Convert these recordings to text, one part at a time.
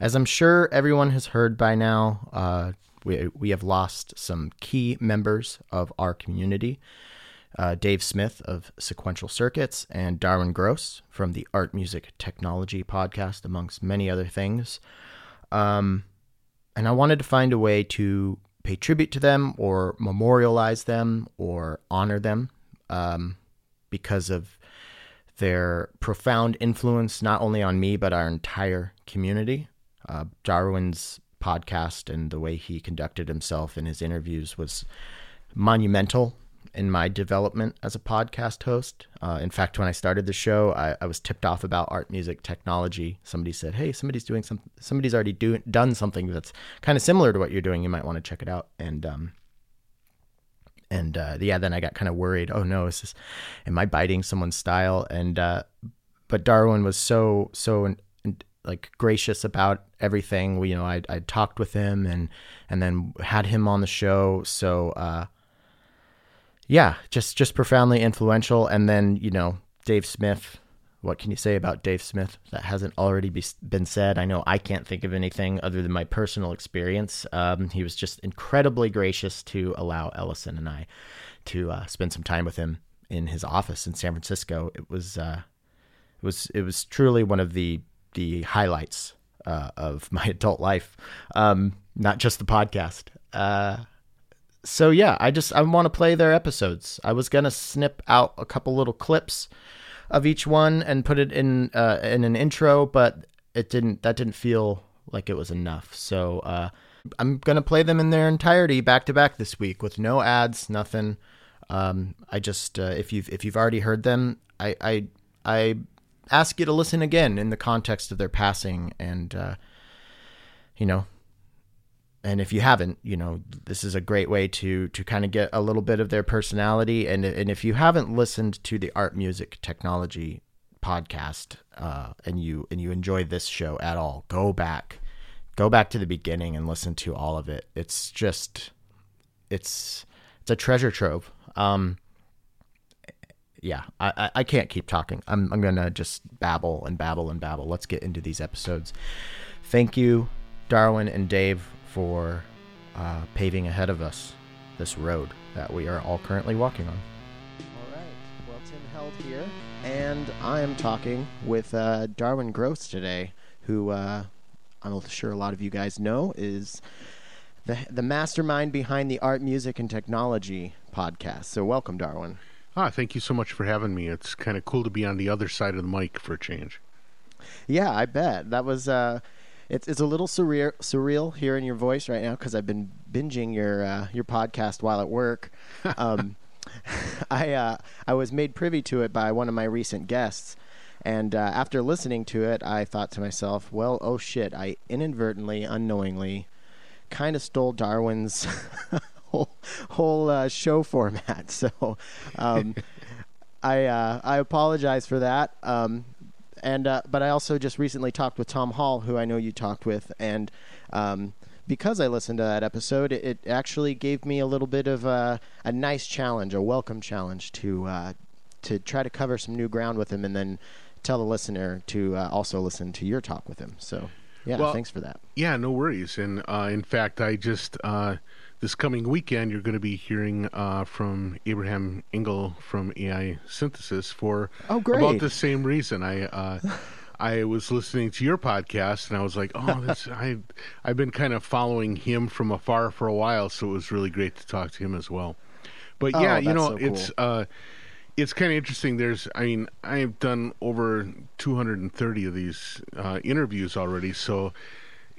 As I'm sure everyone has heard by now, uh, we, we have lost some key members of our community. Uh, Dave Smith of Sequential Circuits and Darwin Grosse from the Art Music Technology podcast, amongst many other things. Um, and I wanted to find a way to pay tribute to them or memorialize them or honor them um, because of their profound influence, not only on me, but our entire community. Uh, Darwin's podcast and the way he conducted himself in his interviews was monumental in my development as a podcast host. Uh, in fact, when I started the show, I, I, was tipped off about art, music, technology. Somebody said, "Hey, somebody's doing some. Somebody's already do, done something that's kind of similar to what you're doing. You might want to check it out." And um, and uh, yeah, then I got kind of worried. Oh no, is this? Am I biting someone's style? And uh, but Darwin was so so like gracious about everything. We, you know, I I talked with him and and then had him on the show. So uh, yeah, just just profoundly influential. And then you know Dave Smith. What can you say about Dave Smith that hasn't already be, been said? I know I can't think of anything other than my personal experience. Um, he was just incredibly gracious to allow Ellison and I to uh, spend some time with him in his office in San Francisco. It was uh, it was it was truly one of the the highlights uh, of my adult life, um, not just the podcast. Uh, so yeah, I just I want to play their episodes. I was gonna snip out a couple little clips of each one and put it in uh, in an intro, but it didn't. That didn't feel like it was enough. So uh, I'm gonna play them in their entirety back to back this week with no ads, nothing. Um, I just uh, if you've if you've already heard them, I I I ask you to listen again in the context of their passing and uh, you know and if you haven't, you know, this is a great way to to kind of get a little bit of their personality. And and if you haven't listened to the art music technology podcast uh, and you and you enjoy this show at all, go back, go back to the beginning and listen to all of it. It's just, it's it's a treasure trove. Um, yeah, I, I can't keep talking. I'm I'm gonna just babble and babble and babble. Let's get into these episodes. Thank you, Darwin and Dave for uh, paving ahead of us this road that we are all currently walking on. All right. Well, Tim Held here, and I am talking with uh, Darwin Grosse today, who uh, I'm sure a lot of you guys know is the the mastermind behind the Art, Music, and Technology podcast. So, welcome, Darwin. Ah, thank you so much for having me. It's kind of cool to be on the other side of the mic for a change. Yeah, I bet that was. Uh, it's it's a little surreal surreal hearing your voice right now because I've been binging your uh, your podcast while at work. Um, I uh, I was made privy to it by one of my recent guests, and uh, after listening to it, I thought to myself, well, oh shit, I inadvertently, unknowingly, kind of stole Darwin's whole whole uh, show format. So. Um, I uh, I apologize for that. Um, and uh, but I also just recently talked with Tom Hall, who I know you talked with, and um, because I listened to that episode, it, it, actually gave me a little bit of a, a nice challenge, a welcome challenge to uh, to try to cover some new ground with him, and then tell the listener to uh, also listen to your talk with him. So yeah, well, thanks for that. Yeah, no worries. And uh, in fact, I just uh, this coming weekend, you're going to be hearing uh, from Abraham Engel from AI Synthesis for oh, about the same reason. I uh, I was listening to your podcast and I was like, oh, this I I've been kind of following him from afar for a while, so it was really great to talk to him as well. But yeah, oh, you know, so cool. it's uh, it's kind of interesting. There's, I mean, I've done over 230 of these uh, interviews already, so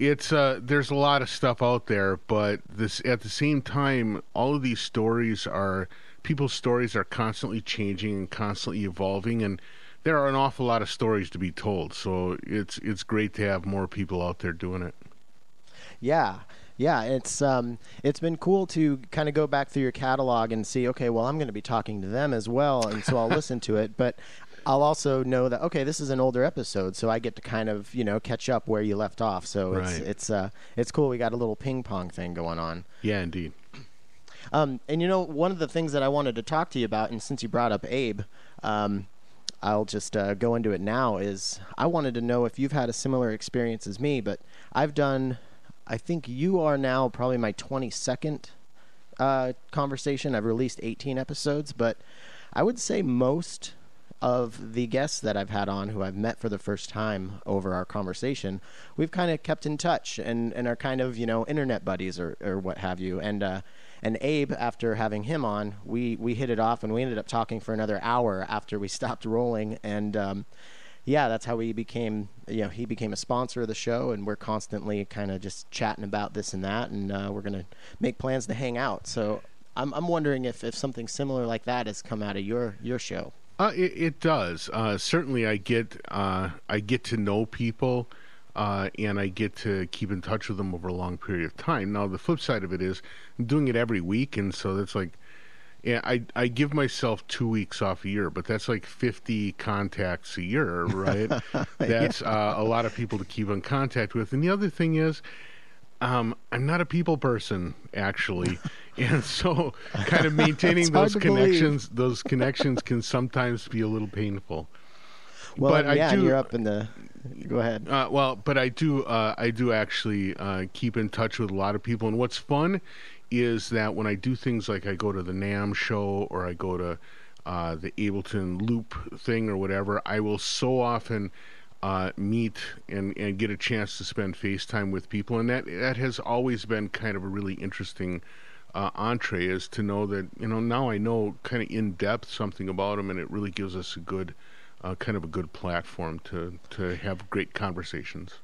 it's uh, there's a lot of stuff out there, but this at the same time, all of these stories are people's stories are constantly changing and constantly evolving, and there are an awful lot of stories to be told. So it's it's great to have more people out there doing it. Yeah, yeah, it's um, it's been cool to kind of go back through your catalog and see. Okay, well, I'm going to be talking to them as well, and so I'll listen to it. But I'll also know that okay, this is an older episode, so I get to kind of you know catch up where you left off. So right. it's it's uh it's cool. We got a little ping pong thing going on. Yeah, indeed. Um, and you know, one of the things that I wanted to talk to you about, and since you brought up Abe, um, I'll just uh, go into it now. Is I wanted to know if you've had a similar experience as me, but I've done. I think you are now probably my 22nd uh, conversation. I've released 18 episodes, but I would say most of the guests that I've had on who I've met for the first time over our conversation, we've kind of kept in touch and, and are kind of, you know, internet buddies or, or what have you. And, uh, and Abe, after having him on, we, we hit it off and we ended up talking for another hour after we stopped rolling. And, um, yeah, that's how we became. You know, he became a sponsor of the show, and we're constantly kind of just chatting about this and that, and uh, we're gonna make plans to hang out. So I'm I'm wondering if, if something similar like that has come out of your your show. Uh, it, it does. Uh, certainly, I get uh, I get to know people, uh, and I get to keep in touch with them over a long period of time. Now, the flip side of it is I'm doing it every week, and so that's like yeah, I I give myself two weeks off a year, but that's like fifty contacts a year, right? that's yeah. uh, a lot of people to keep in contact with. And the other thing is, um, I'm not a people person actually, and so kind of maintaining those connections, believe. those connections can sometimes be a little painful. Well, but yeah, I do, you're up in the. Go ahead. Uh, well, but I do. Uh, I do actually uh, keep in touch with a lot of people, and what's fun is that when I do things like I go to the NAMM show or I go to uh, the Ableton Loop thing or whatever, I will so often uh, meet and, and get a chance to spend FaceTime with people, and that that has always been kind of a really interesting uh, entree, is to know that you know now I know kind of in depth something about them, and it really gives us a good uh, kind of a good platform to to have great conversations.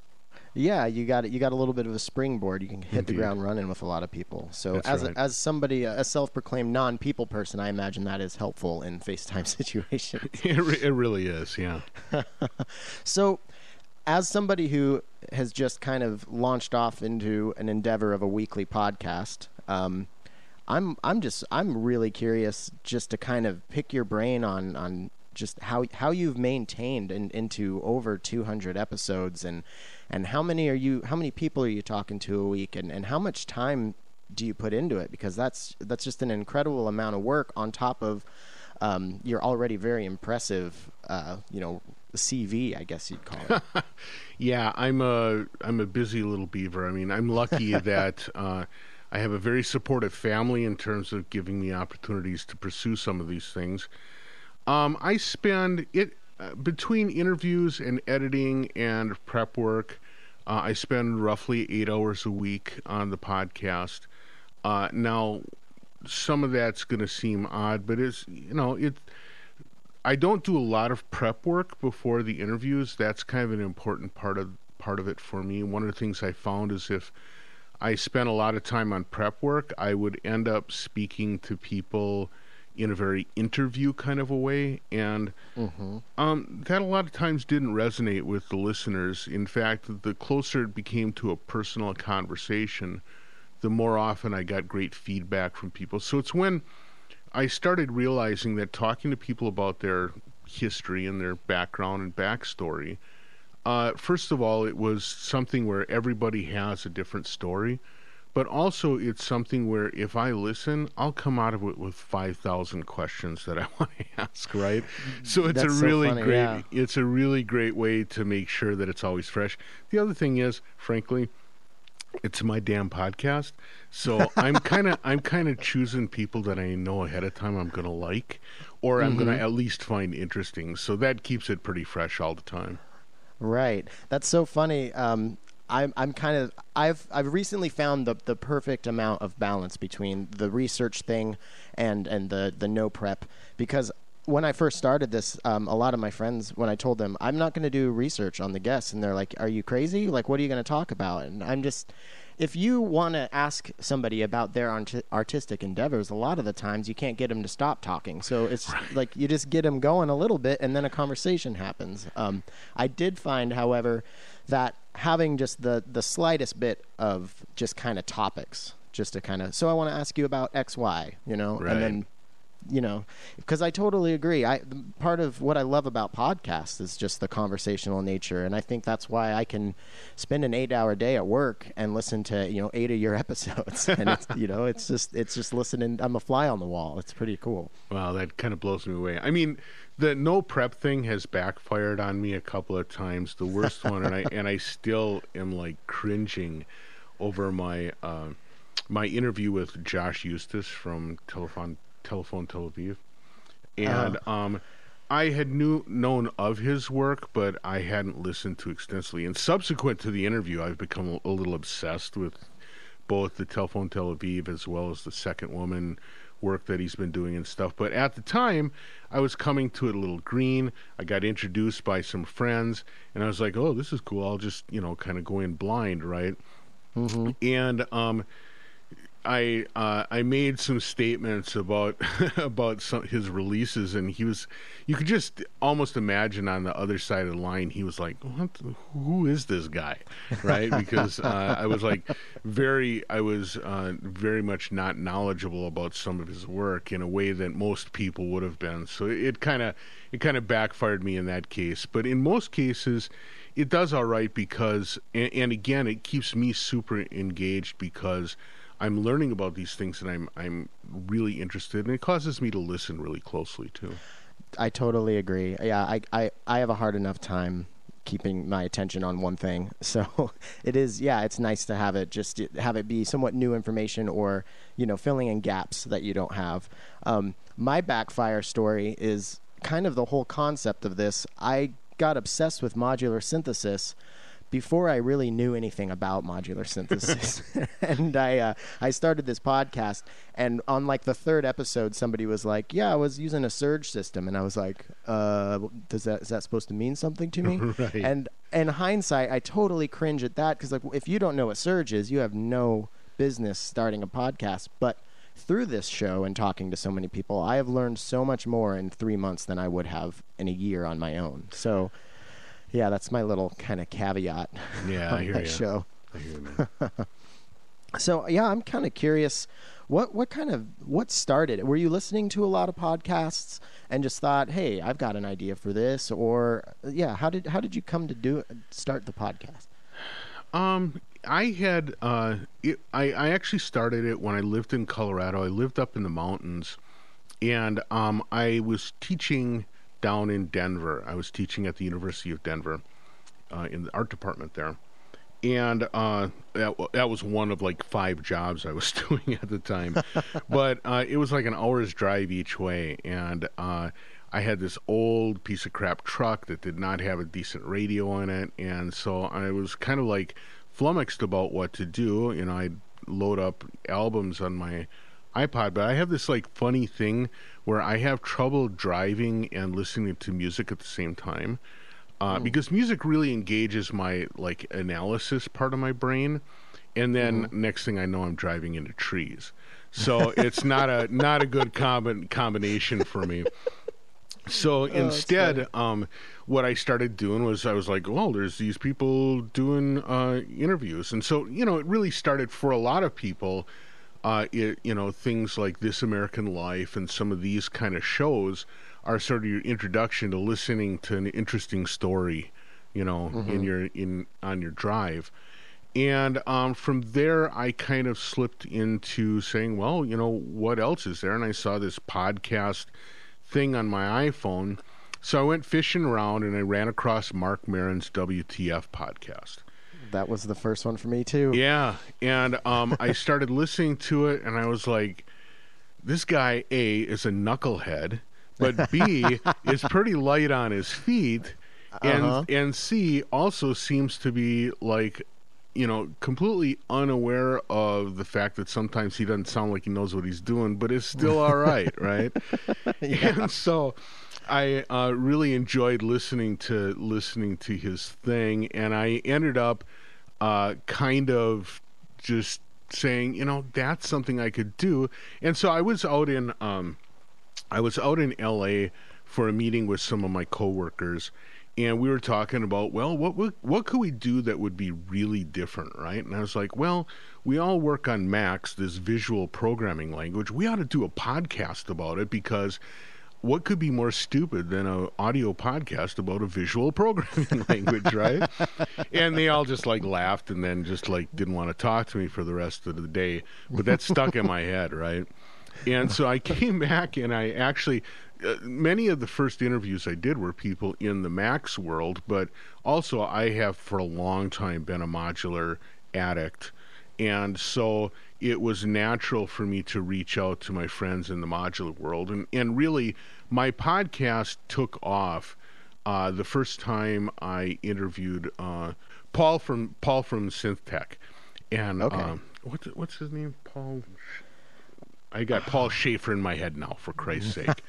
Yeah, you got it. You got a little bit of a springboard. You can hit Indeed. the ground running with a lot of people. So That's as right. a, as somebody a self-proclaimed non-people person, I imagine that is helpful in FaceTime situations. it, re- it really is. Yeah. so as somebody who has just kind of launched off into an endeavor of a weekly podcast, um, I'm I'm just I'm really curious just to kind of pick your brain on on just how how you've maintained in, into over 200 episodes and and how many are you how many people are you talking to a week and, and how much time do you put into it because that's that's just an incredible amount of work on top of um, your already very impressive uh, you know CV I guess you'd call it. yeah, I'm a I'm a busy little beaver. I mean, I'm lucky that uh, I have a very supportive family in terms of giving me opportunities to pursue some of these things. Um, I spend it uh, between interviews and editing and prep work. Uh, I spend roughly eight hours a week on the podcast. Uh, now, some of that's going to seem odd, but it's you know it. I don't do a lot of prep work before the interviews. That's kind of an important part of part of it for me. One of the things I found is if I spent a lot of time on prep work, I would end up speaking to people in a very interview kind of a way, and mm-hmm. um, that a lot of times didn't resonate with the listeners. In fact, the closer it became to a personal conversation, the more often I got great feedback from people. So it's when I started realizing that talking to people about their history and their background and backstory. Uh, first of all, it was something where everybody has a different story but also it's something where if I listen, I'll come out of it with five thousand questions that I want to ask. Right, so it's That's a really so funny, great yeah. it's a really great way to make sure that it's always fresh. The other thing is, frankly, it's my damn podcast, so I'm kind of I'm kind of choosing people that I know ahead of time I'm going to like, or I'm mm-hmm. going to at least find interesting. So that keeps it pretty fresh all the time. Right. That's so funny. Um, I'm I'm kind of I've I've recently found the the perfect amount of balance between the research thing and and the the no prep because when I first started this, um, a lot of my friends, when I told them I'm not going to do research on the guests, and they're like, "Are you crazy? Like, what are you going to talk about?" And I'm just, if you want to ask somebody about their art- artistic endeavors, a lot of the times you can't get them to stop talking. So it's right. like you just get them going a little bit, and then a conversation happens. Um, I did find, however, that having just the the slightest bit of just kind of topics, just to kind of. So I want to ask you about X, Y, you know, right. and then you know, because I totally agree. I part of what I love about podcasts is just the conversational nature, and I think that's why I can spend an eight-hour day at work and listen to you know eight of your episodes, and it's, you know, it's just it's just listening. I'm a fly on the wall. It's pretty cool. Wow, that kind of blows me away. I mean, the no prep thing has backfired on me a couple of times. The worst one, and I and I still am like cringing over my uh, my interview with Josh Eustace from Telephone Telephone Tel Aviv, and uh. um, I had knew known of his work, but I hadn't listened to extensively. And subsequent to the interview, I've become a, a little obsessed with both the Telephone Tel Aviv as well as the Second Woman work that he's been doing and stuff. But at the time, I was coming to it a little green. I got introduced by some friends, and I was like, "Oh, this is cool." I'll just you know kind of go in blind, right? Mm-hmm. And um, I uh, I made some statements about about some, his releases, and he was you could just almost imagine on the other side of the line he was like, "What? Who is this guy?" Right? Because uh, I was like very I was uh, very much not knowledgeable about some of his work in a way that most people would have been. So it kind of it kind of backfired me in that case. But in most cases, it does all right because and, and again it keeps me super engaged because I'm learning about these things and I'm I'm really interested and it causes me to listen really closely too. I totally agree. Yeah, I I, I have a hard enough time keeping my attention on one thing. So it is yeah, it's nice to have it just have it be somewhat new information or, you know, filling in gaps that you don't have. Um, my backfire story is kind of the whole concept of this. I got obsessed with modular synthesis before I really knew anything about modular synthesis. and I uh, I started this podcast, and on like the third episode, somebody was like, "Yeah, I was using a Serge system," and I was like, uh, "Does that is that supposed to mean something to me?" right. And in hindsight, I totally cringe at that because like if you don't know what Serge is, you have no business starting a podcast, but through this show and talking to so many people, I have learned so much more in three months than I would have in a year on my own. So yeah, that's my little kind of caveat yeah, on I hear that you. show. I hear you. so yeah, I'm kind of curious. What what kind of what started? Were you listening to a lot of podcasts and just thought, "Hey, I've got an idea for this," or yeah, how did how did you come to do start the podcast? Um, I had uh, it, I I actually started it when I lived in Colorado. I lived up in the mountains, and um, I was teaching down in Denver. I was teaching at the University of Denver uh, in the art department there. And uh, that, that was one of like five jobs I was doing at the time. but uh, it was like an hour's drive each way. And uh, I had this old piece of crap truck that did not have a decent radio in it. And so I was kind of like flummoxed about what to do. You know, I'd load up albums on my iPod, but I have this like funny thing where I have trouble driving and listening to music at the same time. Uh, mm. because music really engages my like analysis part of my brain, and then mm. next thing I know, I'm driving into trees. So it's not a not a good com- combination for me. So oh, instead, um, what I started doing was I was like, well, there's these people doing uh, interviews, and so you know, it really started for a lot of people uh, it, you know, things like This American Life and some of these kind of shows are sort of your introduction to listening to an interesting story, you know, mm-hmm. in your in on your drive. And um, from there, I kind of slipped into saying, well, you know, what else is there? And I saw this podcast thing on my iPhone. So I went fishing around and I ran across Marc Maron's WTF podcast that was the first one for me too. Yeah, and um, I started listening to it, and I was like, "This guy A is a knucklehead, but B is pretty light on his feet, and uh-huh. and C also seems to be like." You know, completely unaware of the fact that sometimes he doesn't sound like he knows what he's doing, but it's still all right, right? yeah. And so, I uh, really enjoyed listening to listening to his thing, and I ended up uh, kind of just saying, you know, that's something I could do. And so I was out in um, I was out in L.A. for a meeting with some of my coworkers, and we were talking about well what what what could we do that would be really different right and i was like well we all work on max this visual programming language we ought to do a podcast about it because what could be more stupid than an audio podcast about a visual programming language right and they all just like laughed and then just like didn't want to talk to me for the rest of the day but that stuck in my head right and so i came back and i actually uh, many of the first interviews I did were people in the Max world, but also I have for a long time been a modular addict. And so it was natural for me to reach out to my friends in the modular world. And, and really, my podcast took off uh, the first time I interviewed uh, Paul from Paul from SynthTech. And okay. uh, what's, what's his name? Paul I got Paul Shaffer in my head now, for Christ's sake.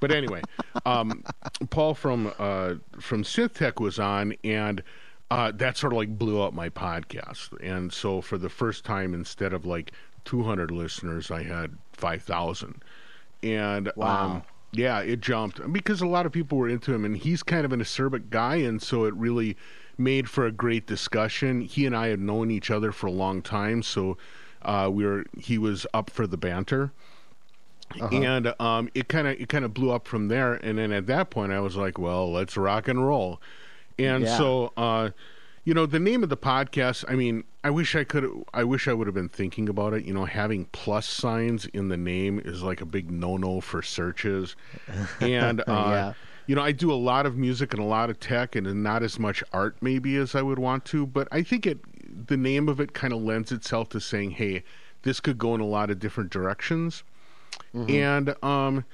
but anyway, um, Paul from uh, from SynthTech was on, and uh, that sort of like blew up my podcast. And so for the first time, instead of like 200 listeners, I had 5,000. And wow. Um, yeah, it jumped because a lot of people were into him, and he's kind of an acerbic guy, and so it really made for a great discussion. He and I had known each other for a long time, so uh, we were he was up for the banter. Uh-huh. And um, it kind of it kind of blew up from there, and then at that point, I was like, "Well, let's rock and roll." And Yeah. so, uh, you know, the name of the podcast. I mean, I wish I could. I wish I would have been thinking about it. You know, having plus signs in the name is like a big no-no for searches. And uh, Yeah. you know, I do a lot of music and a lot of tech, and not as much art maybe as I would want to. But I think it, the name of it, kind of lends itself to saying, "Hey, this could go in a lot of different directions." And um,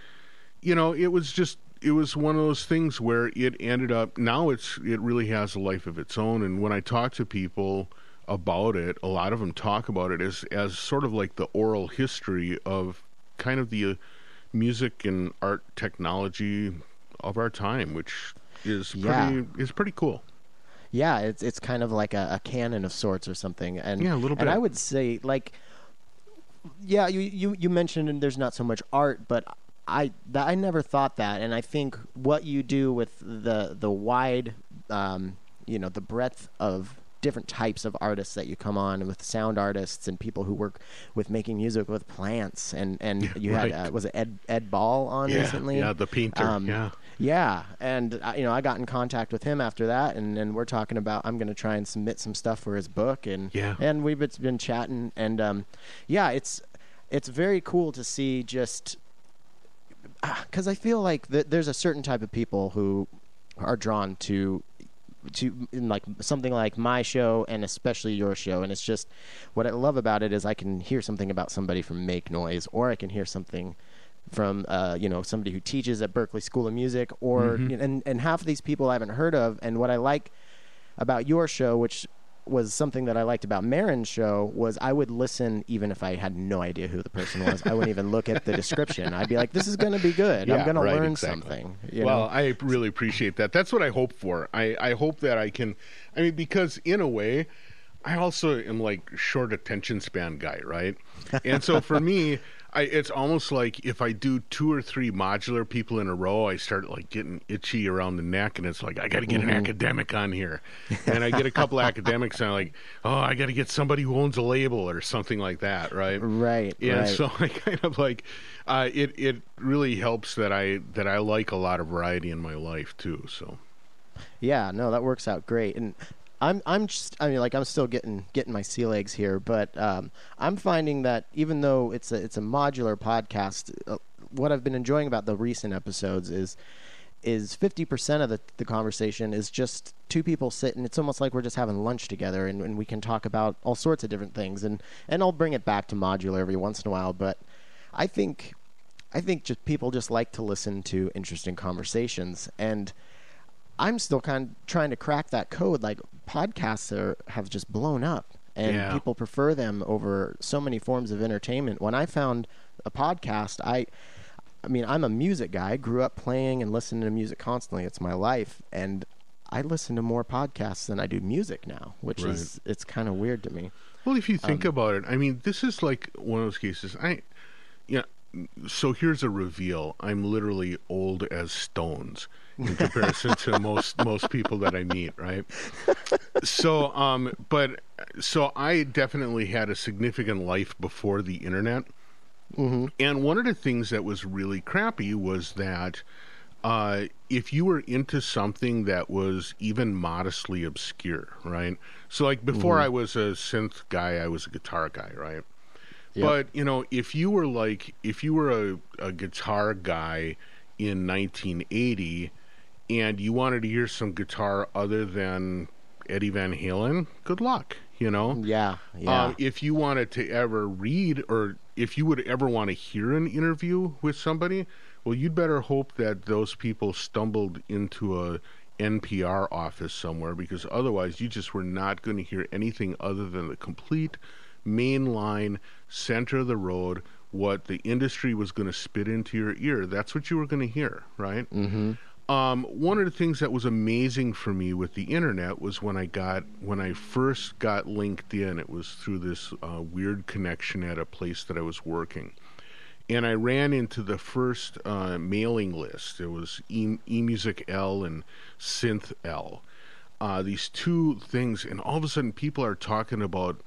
you know, it was just it was one of those things where it ended up. Now it's it really has a life of its own. And when I talk to people about it, a lot of them talk about it as as sort of like the oral history of kind of the uh, music and art technology of our time, which is pretty Yeah. is pretty cool. Yeah, it's it's kind of like a, a canon of sorts or something. And Yeah, a little bit And I would say like, yeah, you you you mentioned there's not so much art, but I that, I never thought that, and I think what you do with the the wide, um, you know, the breadth of different types of artists that you come on with sound artists and people who work with making music with plants and and you right. had uh, was it Ed Ed Ball on Yeah, recently yeah, the painter, Um, yeah. yeah, and uh, you know, I got in contact with him after that, and, and we're talking about I'm going to try and submit some stuff for his book, and Yeah. and we've been- been chatting, and um, yeah, it's it's very cool to see just because I feel like th- there's a certain type of people who are drawn to to in like something like my show and especially your show and it's just what I love about it is I can hear something about somebody from Make Noise or I can hear something from uh, you know somebody who teaches at Berklee School of Music or and and half of these people I haven't heard of and what I like about your show which was something that I liked about Maron's show was I would listen even if I had no idea who the person was. I wouldn't even look at the description. I'd be like, "This is going to be good. I'm Yeah, going to right, learn exactly. something." You well, know? I really appreciate that. That's what I hope for. I, I hope that I can. I mean, because in a way, I also am like short attention span guy, right? And so for me, I, it's almost like if I do two or three modular people in a row, I start like getting itchy around the neck, and it's like I got to get an academic on here, and I get a couple academics, and I'm like, oh, I got to get somebody who owns a label or something like that, right? Right, And right. so I kind of like uh, it. It really helps that I that I like a lot of variety in my life too. So Yeah, no, that works out great. And I'm I'm just I mean like I'm still getting getting my sea legs here, but um, I'm finding that even though it's a it's a modular podcast, uh, what I've been enjoying about the recent episodes is is 50% of the, the conversation is just two people sitting. It's almost like we're just having lunch together and, and we can talk about all sorts of different things. And and I'll bring it back to modular every once in a while but I think I think just people just like to listen to interesting conversations. And I'm still kind of trying to crack that code. Like podcasts are have just blown up, and Yeah. people prefer them over so many forms of entertainment. When I found a podcast, I, I mean, I'm a music guy. I grew up playing and listening to music constantly. It's my life, and I listen to more podcasts than I do music now, which is it's kind of weird to me. Well, if you think Um, about it, I mean, this is like one of those cases. I, yeah, so here's a reveal. I'm literally old as stones in comparison to most most people that I meet, right? So, um, but so I definitely had a significant life before the internet, Mm-hmm. and one of the things that was really crappy was that uh, if you were into something that was even modestly obscure, right? So, like before I was a synth guy, I was a guitar guy, right? Yep. But you know, if you were like, if you were a, a guitar guy in 1980 and you wanted to hear some guitar other than Eddie Van Halen, good luck, you know? Yeah, yeah. Um, if you wanted to ever read or if you would ever want to hear an interview with somebody, well, you'd better hope that those people stumbled into a NPR office somewhere because otherwise you just were not going to hear anything other than the complete mainline center of the road what the industry was going to spit into your ear that's what you were going to hear right mm-hmm. Um, one of the things that was amazing for me with the internet was when I got when I first got linked in. It was through this uh, weird connection at a place that I was working, and I ran into the first uh, mailing list. It was e- eMusic L and Synth L. Uh, these two things, and all of a sudden, people are talking about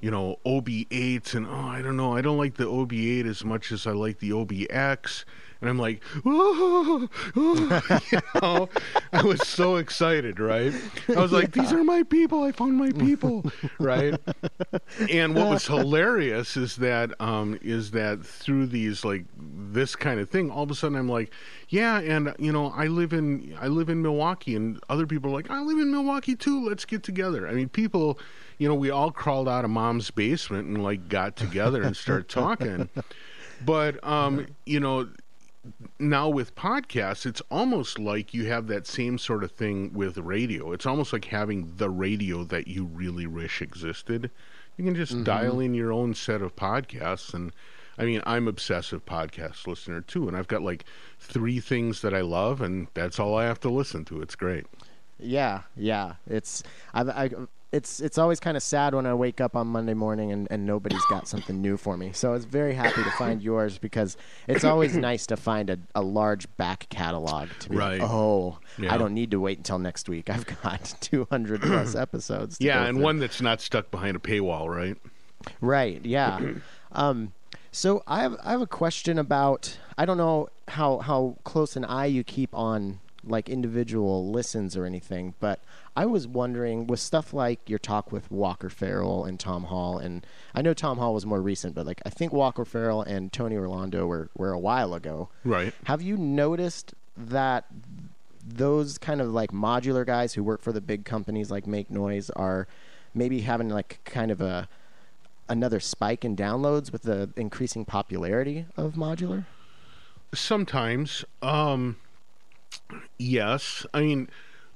you know, OB8s and oh, I don't know, I don't like the OB8 as much as I like the OBX. And I'm like, oh, oh, you know, I was so excited, right? I was like, these are my people. I found my people, right? And what was hilarious is that um, is that through these like this kind of thing, all of a sudden I'm like, yeah, and you know, I live in I live in Milwaukee, and other people are like, I live in Milwaukee too. Let's get together. I mean, people you know, we all crawled out of mom's basement and like got together and started talking. But um, you know, now with podcasts, it's almost like you have that same sort of thing with radio. It's almost like having the radio that you really wish existed. You can just mm-hmm. dial in your own set of podcasts and I mean, I'm obsessive podcast listener too, and I've got like three things that I love, and that's all I have to listen to. It's great. Yeah, yeah. It's I've, I, it's it's always kind of sad when I wake up on Monday morning and, and nobody's got something new for me. So I was very happy to find yours because it's always nice to find a, a large back catalog to be right. like, oh, Yeah. I don't need to wait until next week. I've got 200 plus episodes. Yeah, and through. one that's not stuck behind a paywall, right? Right. Yeah. um, so I have I have a question about I don't know how how close an eye you keep on like individual listens or anything, but I was wondering with stuff like your talk with Walker Farrell and Tom Hall, and I know Tom Hall was more recent, but like I think Walker Farrell and Tony Rolando were were a while ago. Right. Have you noticed that those kind of like modular guys who work for the big companies like Make Noise are maybe having like kind of a another spike in downloads with the increasing popularity of modular? Sometimes, um, yes. I mean,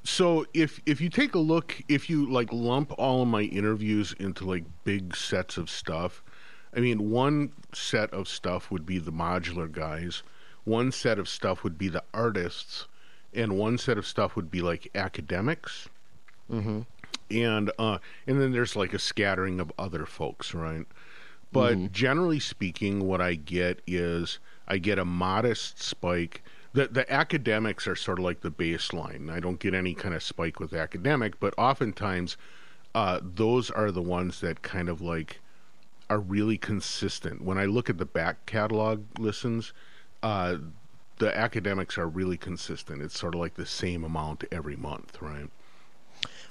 so if if you take a look, if you like lump all of my interviews into like big sets of stuff, I mean, one set of stuff would be the modular guys, one set of stuff would be the artists, and one set of stuff would be like academics. Mm-hmm. and uh, and then there's like a scattering of other folks, right? But generally speaking, what I get is I get a modest spike. The the academics are sort of like the baseline. I don't get any kind of spike with academic, but oftentimes uh, those are the ones that kind of like are really consistent. When I look at the back catalog listens, uh, the academics are really consistent. It's sort of like the same amount every month, right?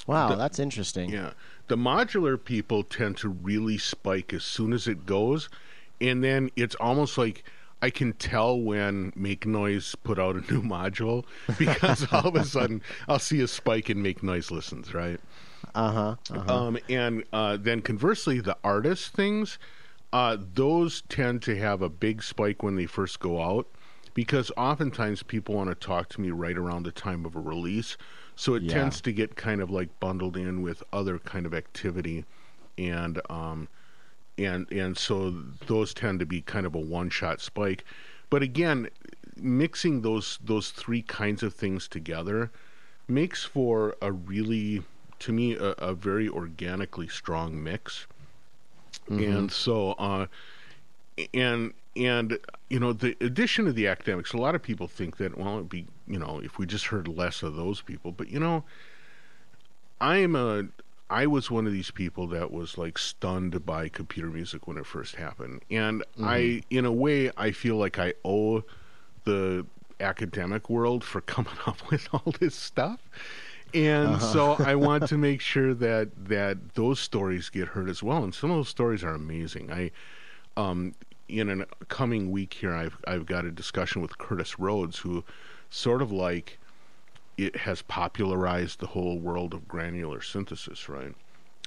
Wow, The- that's interesting. Yeah. The modular people tend to really spike as soon as it goes. And then it's almost like I can tell when Make Noise put out a new module because all of a sudden I'll see a spike in Make Noise listens, right? Uh huh. Uh-huh. Um, and uh, then conversely, the artist things, uh, those tend to have a big spike when they first go out because oftentimes people want to talk to me right around the time of a release. So it Yeah. tends to get kind of like bundled in with other kind of activity, and um, and and so those tend to be kind of a one-shot spike. But again, mixing those those three kinds of things together makes for a really to me a, a very organically strong mix and so uh and and you know the addition of the academics. A lot of people think that well, it'd be you know if we just heard less of those people, but you know, I am a I was one of these people that was like stunned by computer music when it first happened. And mm-hmm. I, in a way, I feel like I owe the academic world for coming up with all this stuff. And uh-huh. so I want to make sure that that those stories get heard as well. And some of those stories are amazing. I, um, in a coming week here, I've I've got a discussion with Curtis Roads, who sort of like it has popularized the whole world of granular synthesis, right?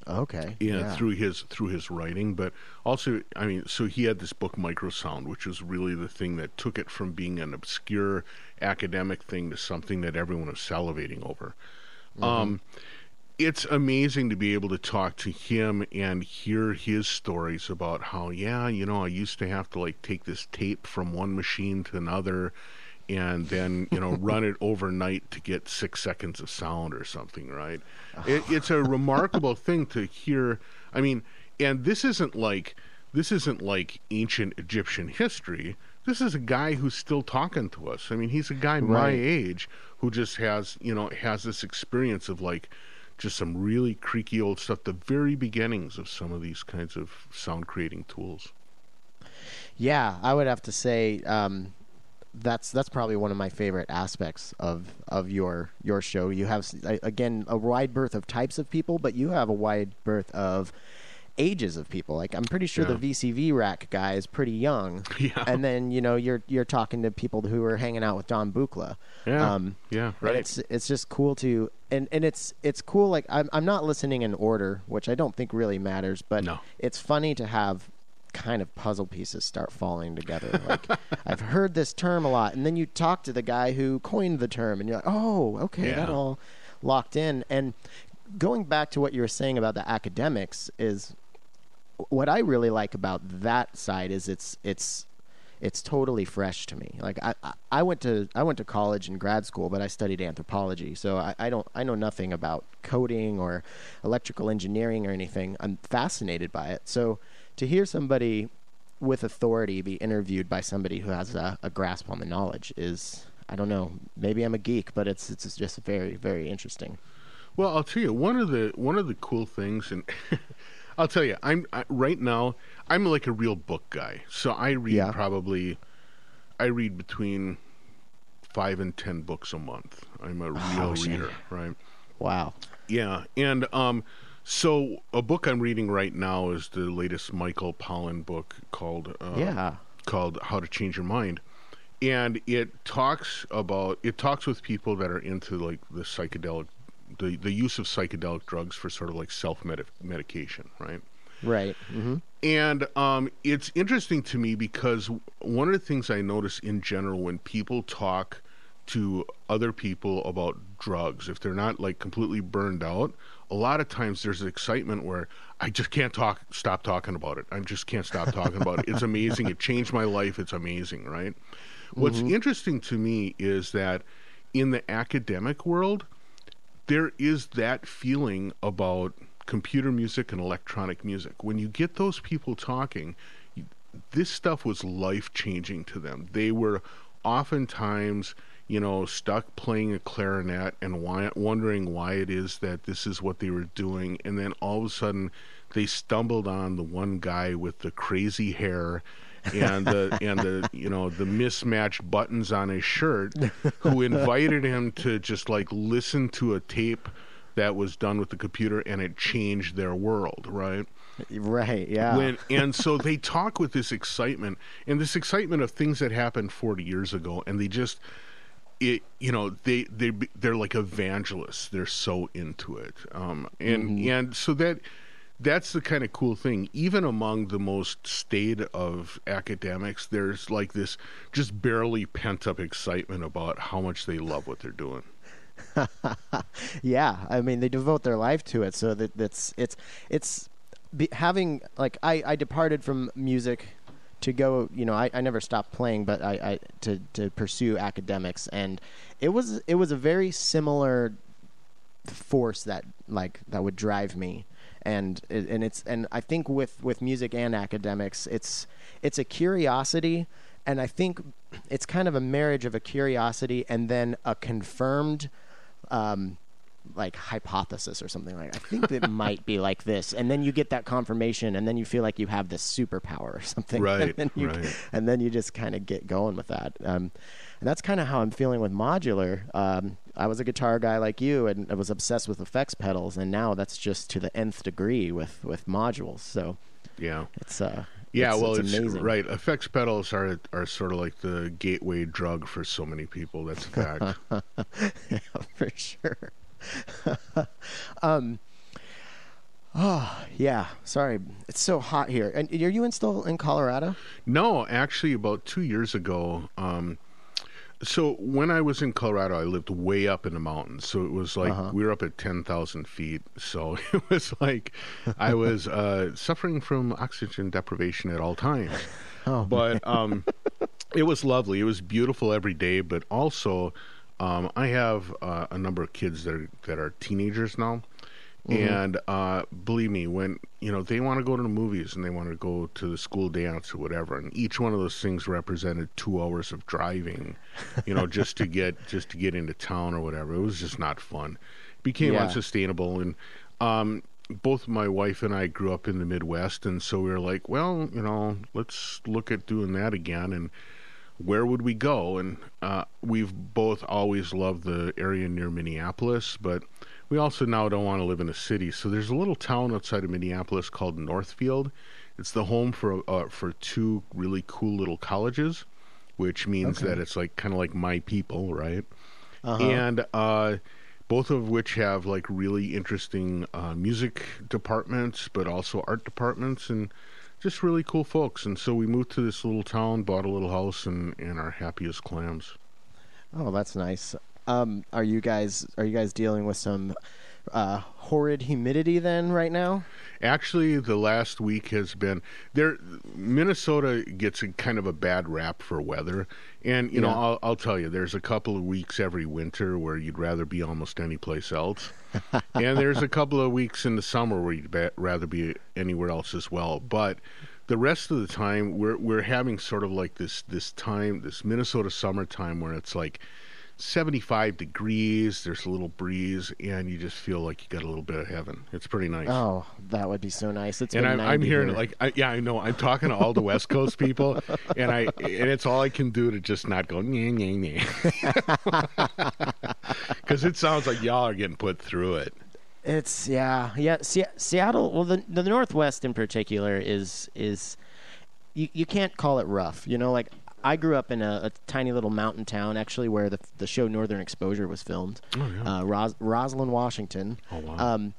Okay. Yeah, yeah, through his through his writing, but also, I mean, so he had this book Microsound, which was really the thing that took it from being an obscure academic thing to something that everyone was salivating over. Mm-hmm. Um, it's amazing to be able to talk to him and hear his stories about how, yeah, you know, I used to have to like take this tape from one machine to another and then you know run it overnight to get six seconds of sound or something right? It, it's a remarkable thing to hear. I mean and this isn't like this isn't like ancient egyptian history. This is a guy who's still talking to us. I mean he's a guy right. my age who just has you know has this experience of like just some really creaky old stuff the very beginnings of some of these kinds of sound creating tools. Yeah i would have to say um, that's that's probably one of my favorite aspects of of your your show. You have again a wide berth of types of people, but you have a wide berth of ages of people. Like I'm pretty sure yeah. the VCV rack guy is pretty young, yeah. and then you know you're you're talking to people who are hanging out with Don Buchla. Yeah, um, yeah, right. it's it's just cool to and and it's it's cool. Like I'm I'm not listening in order, which I don't think really matters, but no. it's funny to have kind of puzzle pieces start falling together. Like I've heard this term a lot, and then you talk to the guy who coined the term, and you're like, oh, okay, yeah. that all locked in. And going back to what you were saying about the academics is what I really like about that side is it's it's it's totally fresh to me. Like I, I went to I went to college and grad school, but I studied anthropology, so I, I don't I know nothing about coding or electrical engineering or anything. I'm fascinated by it. So to hear somebody with authority be interviewed by somebody who has a, a, grasp on the knowledge is I don't know maybe I'm a geek but it's it's just very very interesting. Well, I'll tell you one of the one of the cool things and I'll tell you I'm I, right now I'm like a real book guy. So I read yeah. probably I read between 5 and 10 books a month. I'm a oh, real oh, reader, right? Wow. Yeah, and um so, a book I'm reading right now is the latest Michael Pollan book called uh, yeah called How to Change Your Mind, and it talks about it talks with people that are into like the psychedelic, the the use of psychedelic drugs for sort of like self medication, right? Right. Mm-hmm. And um, it's interesting to me because one of the things I notice in general when people talk to other people about drugs, if they're not like completely burned out, a lot of times there's excitement where I just can't talk, stop talking about it. I just can't stop talking about it. It's amazing. It changed my life. It's amazing, right? Mm-hmm. What's interesting to me is that in the academic world, there is that feeling about computer music and electronic music. When you get those people talking, this stuff was life changing to them. They were oftentimes you know, stuck playing a clarinet and why, wondering why it is that this is what they were doing. And then all of a sudden, they stumbled on the one guy with the crazy hair and the and the you know the mismatched buttons on his shirt who invited him to just like listen to a tape that was done with the computer and it changed their world right right yeah when, and so they talk with this excitement and this excitement of things that happened 40 years ago and they just it you know they they they're like evangelists. They're so into it. Um, and mm-hmm. and so that that's the kind of cool thing. Even among the most staid of academics there's like this just barely pent up excitement about how much they love what they're doing. Yeah i mean they devote their life to it so that that's it's it's be, having like i i departed from music to go, you know, I, I never stopped playing, but I, I to to pursue academics, and it was it was a very similar force that like that would drive me. and and it's and I think with with music and academics, it's it's a curiosity, and I think it's kind of a marriage of a curiosity and then a confirmed. Um, like hypothesis or something like I think it might be like this and then you get that confirmation and then you feel like you have this superpower or something Right, and then you, right. and then you just kind of get going with that um, and that's kind of how I'm feeling with modular um, I was a guitar guy like you and I was obsessed with effects pedals and now that's just to the nth degree with with modules so Yeah. it's uh Yeah, it's, well, it's, it's, amazing right. Effects pedals are are sort of like the gateway drug for so many people. That's a fact. yeah, for sure. um, oh yeah, sorry, it's so hot here. And are you in still in Colorado? no, actually, about two years ago. Um, so when I was in Colorado, I lived way up in the mountains. So it was like Uh-huh. we were up at ten thousand feet. So it was like I was uh, suffering from oxygen deprivation at all times. Oh, but um, it was lovely. It was beautiful every day, but also um, I have uh, a number of kids that are, that are teenagers now, and uh, believe me, when you know they want to go to the movies and they want to go to the school dance or whatever, and each one of those things represented two hours of driving, you know, just to get just to get into town or whatever. It was just not fun. became Yeah. unsustainable, and um, both my wife and I grew up in the Midwest, and so we were like, well, you know, let's look at doing that again, and where would we go? And uh, we've both always loved the area near Minneapolis, but we also now don't want to live in a city. So there's a little town outside of Minneapolis called Northfield. It's the home for uh, for two really cool little colleges, which means Okay. that it's like kind of like my people, right? Uh-huh. and uh, both of which have like really interesting uh, music departments, but also art departments, and just really cool folks. And so we moved to this little town, bought a little house, and, and are happy as clams. Oh, that's nice. Um, are you guys are you guys dealing with some uh, horrid humidity then right now? Actually, the last week has been there. Minnesota gets a kind of a bad rap for weather, and you know I'll, I'll tell you, there's a couple of weeks every winter where you'd rather be almost any place else, and there's a couple of weeks in the summer where you'd ba- rather be anywhere else as well. But the rest of the time, we're we're having sort of like this this time, this Minnesota summertime where it's like 75 degrees. There's a little breeze, and you just feel like you got a little bit of heaven. It's pretty nice Oh, that would be so nice. It's and I'm, 90 I'm hearing here. like I, yeah I know I'm talking to all the West Coast people and I and it's all I can do to just not go nah, nah, nah. because it sounds like y'all are getting put through it It's yeah, yeah. Se- Seattle, well, the the Northwest in particular is is you you can't call it rough. You know, like I grew up in a, a tiny little mountain town, actually, where the the show Northern Exposure was filmed. Oh, yeah. uh, Ros- Roslyn, Washington. Oh, wow. Um,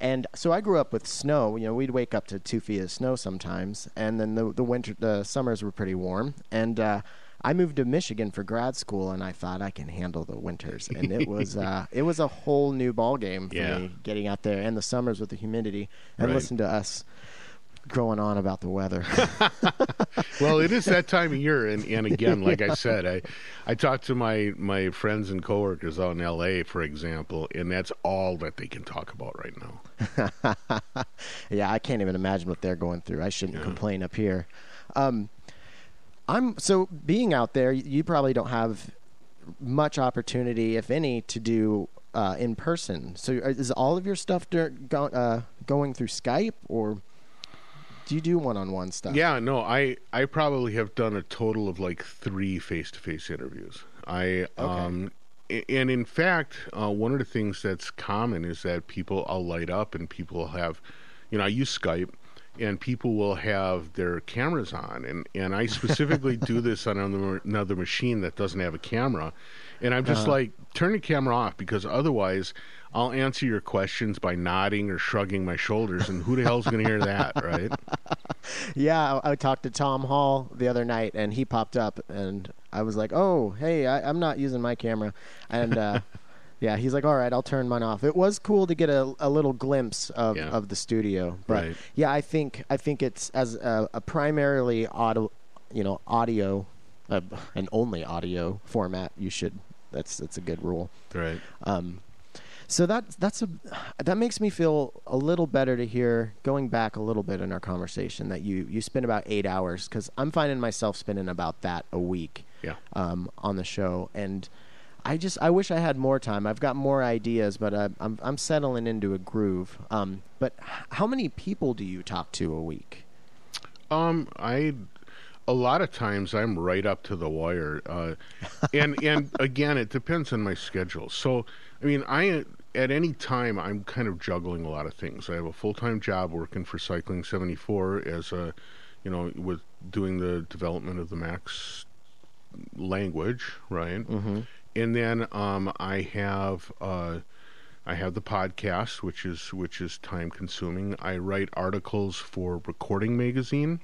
and so I grew up with snow. You know, we'd wake up to two feet of snow sometimes, and then the the winter, the summers were pretty warm. And uh, I moved to Michigan for grad school, and I thought I can handle the winters, and it was uh, it was a whole new ball game for Yeah. me getting out there, and the summers with the humidity, and Right. listen to us going on about the weather. well it is that time of year and, and again like I said I I talked to my my friends and coworkers out in L.A. for example and that's all that they can talk about right now yeah, I can't even imagine what they're going through. I shouldn't Yeah. complain up here. Um, I'm so being out there. You probably don't have much opportunity, if any, to do uh, in person. So uh, is all of your stuff dur- go, uh, going through Skype, or do you do one-on-one stuff? Yeah, no, I I probably have done a total of like three face to face interviews. I um and in fact, uh, one of the things that's common is that people I'll light up and people have, you know, I use Skype and people will have their cameras on. And and I specifically do this on another, another machine that doesn't have a camera. And I'm just like turn the camera off because otherwise I'll answer your questions by nodding or shrugging my shoulders and who the hell's going to hear that, right? Yeah, I, I talked to Tom Hall the other night, and he popped up, and I was like, "Oh, hey, I, I'm not using my camera," and uh, yeah, he's like, "All right, I'll turn mine off." It was cool to get a, a little glimpse of, Yeah. of the studio, but Right. yeah, I think I think it's as a, a primarily audio, you know, audio, uh, and only audio format. You should. That's that's a good rule. Right. Um, So that that's a that makes me feel a little better to hear going back a little bit in our conversation that you you spend about eight hours because I'm finding myself spending about that a week Yeah. um, on the show and I just I wish I had more time. I've got more ideas, but I, I'm I'm settling into a groove. Um, but how many people do you talk to a week? Um, I a lot of times I'm right up to the wire, uh, and and again, it depends on my schedule. So, I mean, I at any time I'm kind of juggling a lot of things. I have a full time job working for Cycling seventy four as a, you know, with doing the development of the Max language, right? Mm-hmm. And then um, I have uh, I have the podcast, which is which is time consuming. I write articles for Recording Magazine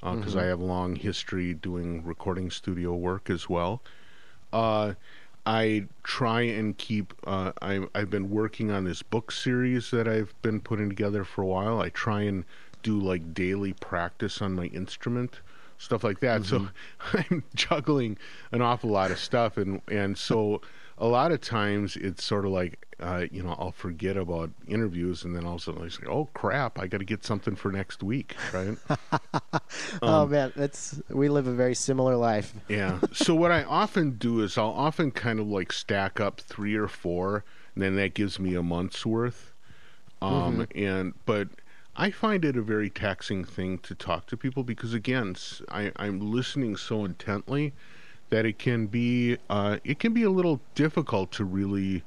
because I have a long history doing recording studio work as well. Uh, I try and keep. Uh, I, I've been working on this book series that I've been putting together for a while. I try and do like daily practice on my instrument, stuff like that. So I'm juggling an awful lot of stuff, and and so a lot of times it's sort of like uh, you know I'll forget about interviews, and then all of a sudden I say, oh crap, I got to get something for next week, right? oh man, that's we live a very similar life. Yeah. So what I often do is I'll often kind of like stack up three or four, and then that gives me a month's worth. Um, and but I find it a very taxing thing to talk to people because again, I, am listening so intently that it can be uh, it can be a little difficult to really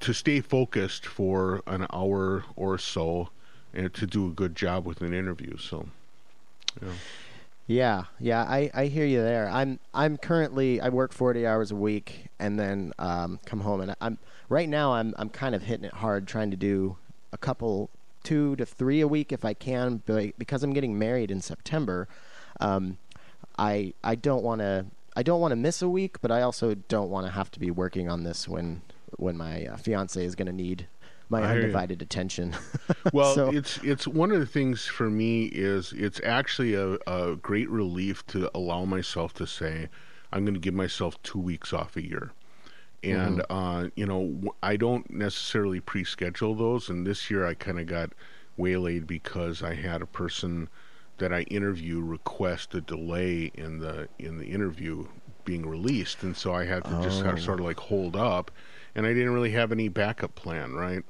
to stay focused for an hour or so and to do a good job with an interview. So. Yeah. Yeah, yeah, I, I hear you there. I'm I'm currently I work forty hours a week and then um, come home and I'm right now I'm I'm kind of hitting it hard trying to do a couple two to three a week if I can, but because I'm getting married in September, um, I I don't want to I don't want to miss a week, but I also don't want to have to be working on this when when my uh, fiance is going to need my I undivided attention. Well, So- it's it's one of the things for me is it's actually a, a great relief to allow myself to say I'm going to give myself two weeks off a year, and uh, you know I don't necessarily pre-schedule those. And this year I kind of got waylaid because I had a person that I interview request a delay in the in the interview being released, and so I had to just sort of, Oh. sort of like hold up, and I didn't really have any backup plan, right?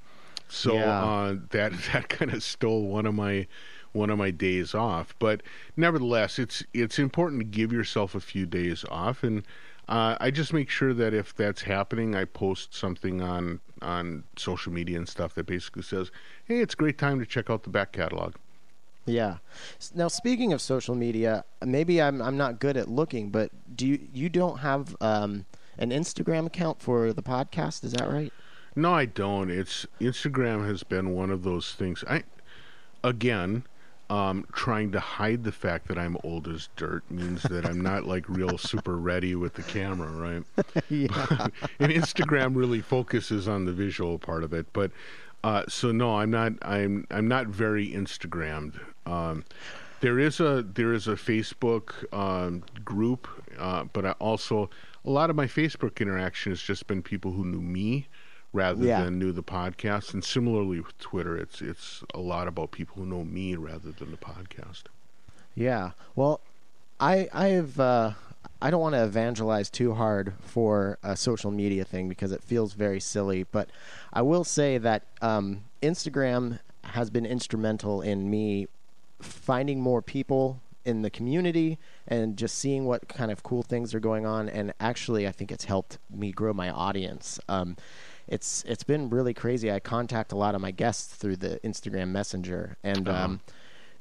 So Yeah. uh, that that kind of stole one of my one of my days off. But nevertheless, it's it's important to give yourself a few days off, and uh, I just make sure that if that's happening, I post something on on social media and stuff that basically says, "Hey, it's a great time to check out the back catalog." Yeah. Now, speaking of social media, maybe I'm I'm not good at looking, but do you you don't have um, an Instagram account for the podcast? Is that right? No, I don't. It's Instagram has been one of those things. I again, um, trying to hide the fact that I'm old as dirt means that I'm not like real super ready with the camera, right? yeah. and Instagram really focuses on the visual part of it. But uh, so no, I'm not. I'm I'm not very Instagrammed. Um, there is a there is a Facebook um, group, uh, but I also a lot of my Facebook interaction has just been people who knew me rather Yeah. than knew the podcast. And similarly with Twitter, it's it's a lot about people who know me rather than the podcast. Yeah. Well, I I have uh, I don't want to evangelize too hard for a social media thing because it feels very silly, but I will say that um, Instagram has been instrumental in me finding more people in the community and just seeing what kind of cool things are going on and actually I think it's helped me grow my audience. Um, it's it's been really crazy. I contact a lot of my guests through the Instagram Messenger and Uh-huh. um,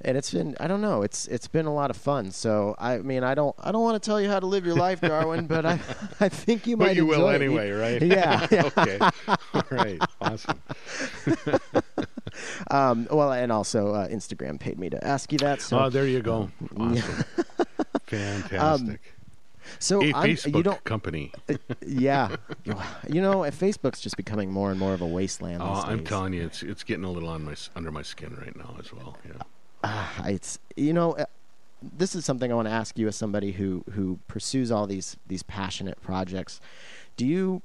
and it's been I don't know it's it's been a lot of fun. So I mean I don't I don't want to tell you how to live your life, Darwin, but I I think you might But you will enjoy it. anyway, right? Yeah, yeah. okay. All right. Awesome. Um, well, and also uh, Instagram paid me to ask you that. So oh, there you go. Awesome. Fantastic. So a I'm, Facebook you don't company. yeah you know Facebook's just becoming more and more of a wasteland. Oh, I'm telling you, it's it's getting a little on my under my skin right now as well. Yeah. Ah, it's you know uh, this is something I want to ask you as somebody who who pursues all these these passionate projects. Do you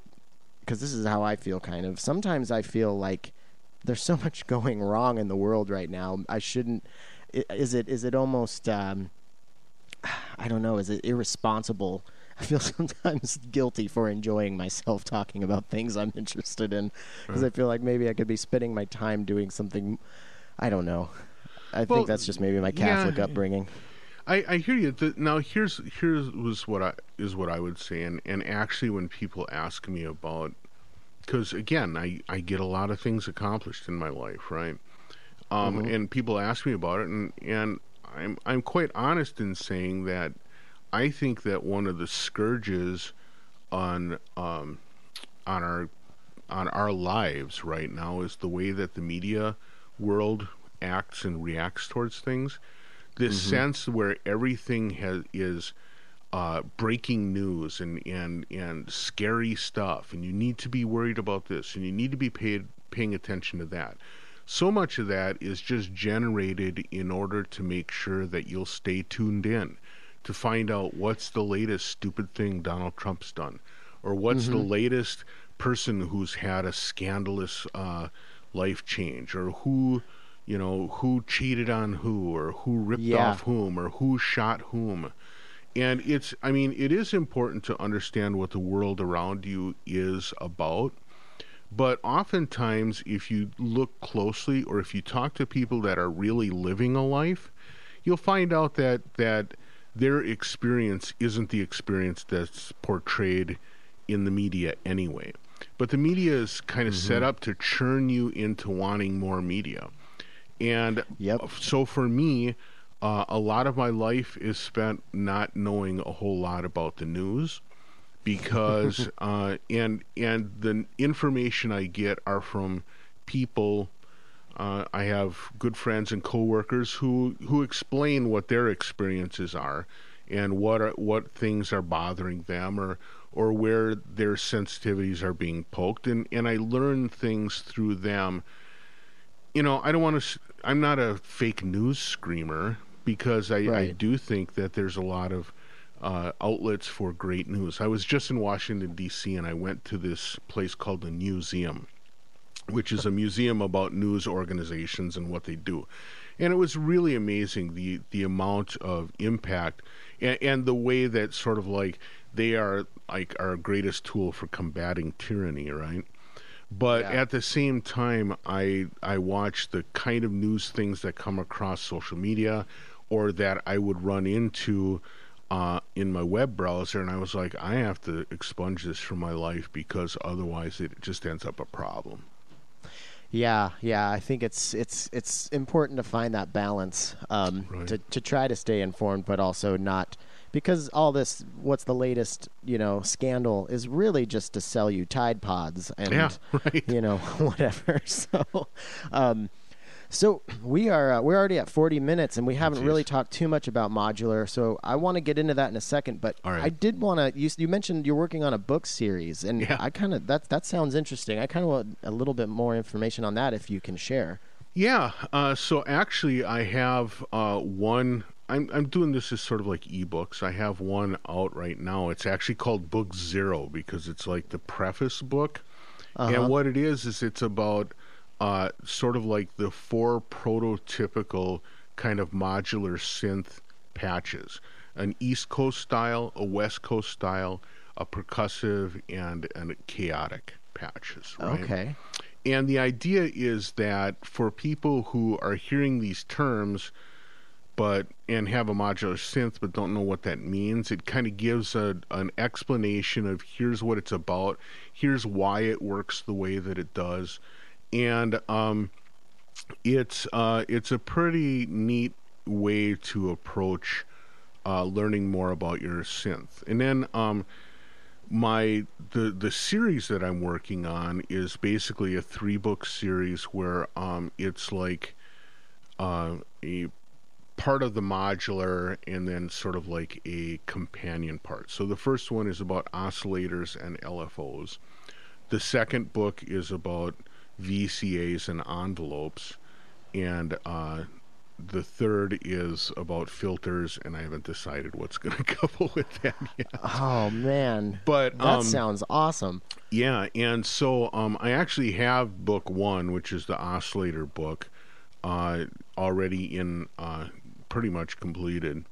because this is how I feel kind of. Sometimes I feel like there's so much going wrong in the world right now. I shouldn't. Is it is it almost um, I don't know. Is it irresponsible? I feel sometimes guilty for enjoying myself talking about things I'm interested in because I feel like maybe I could be spending my time doing something. I don't know. I Well, think that's just maybe my Catholic yeah. upbringing. I, I hear you. The, now here's here's was what I is what I would say, and and actually when people ask me about, because again I I get a lot of things accomplished in my life, right? Um, and people ask me about it, and and I'm I'm quite honest in saying that I think that one of the scourges on um on our on our lives right now is the way that the media world acts and reacts towards things this sense where everything has is uh, breaking news and, and and scary stuff, and you need to be worried about this, and you need to be paid paying attention to that. So much of that is just generated in order to make sure that you'll stay tuned in to find out what's the latest stupid thing Donald Trump's done, or what's the latest person who's had a scandalous uh, life change, or who you know, who cheated on who or who ripped Yeah. off whom or who shot whom. And it's, I mean, it is important to understand what the world around you is about. But oftentimes, if you look closely or if you talk to people that are really living a life, you'll find out that, that their experience isn't the experience that's portrayed in the media anyway. But the media is kind of set up to churn you into wanting more media. And Yep. so for me, uh, a lot of my life is spent not knowing a whole lot about the news because uh, and and the information I get are from people. Uh, I have good friends and coworkers who who explain what their experiences are and what are, what things are bothering them or or where their sensitivities are being poked and and I learn things through them you know, I don't want to. I'm not a fake news screamer because I, I do think that there's a lot of uh, outlets for great news. I was just in Washington D.C. and I went to this place called the Newseum, which is a museum about news organizations and what they do, and it was really amazing the the amount of impact and, and the way that sort of like they are like our greatest tool for combating tyranny, right? But Yeah. at the same time, I I watch the kind of news things that come across social media, or that I would run into uh, in my web browser, and I was like, I have to expunge this from my life because otherwise it just ends up a problem. Yeah, yeah. I think it's it's it's important to find that balance um, Right. to to try to stay informed, but also not because all this what's the latest you know scandal is really just to sell you Tide Pods and Yeah, right. you know whatever. So. Um, so we are uh, we're already at 40 minutes and we haven't really talked too much about modular. So I want to get into that in a second, but right. I did want to you, you mentioned you're working on a book series and Yeah. I kind of that that sounds interesting. I kind of want a little bit more information on that if you can share. Yeah. Uh, so actually, I have uh, one. I'm I'm doing this as sort of like ebooks. I have one out right now. It's actually called Book Zero because it's like the preface book. And what it is is it's about uh, sort of like the four prototypical kind of modular synth patches: an East Coast style, a West Coast style, a percussive, and and chaotic patches. Right? Okay. And the idea is that for people who are hearing these terms, but and have a modular synth but don't know what that means, it kind of gives a an explanation of here's what it's about, here's why it works the way that it does, and um, it's uh, it's a pretty neat way to approach uh, learning more about your synth. And then um, my the the series that I'm working on is basically a three book series where um, it's like uh, a part of the modular and then sort of like a companion part. So the first one is about oscillators and LFOs. The second book is about VCAs and envelopes, and uh, the third is about filters, and I haven't decided what's going to couple with that yet. Oh man, But that um, sounds awesome. yeah, and so um, I actually have book one, which is the oscillator book, uh, already in uh, pretty much completed.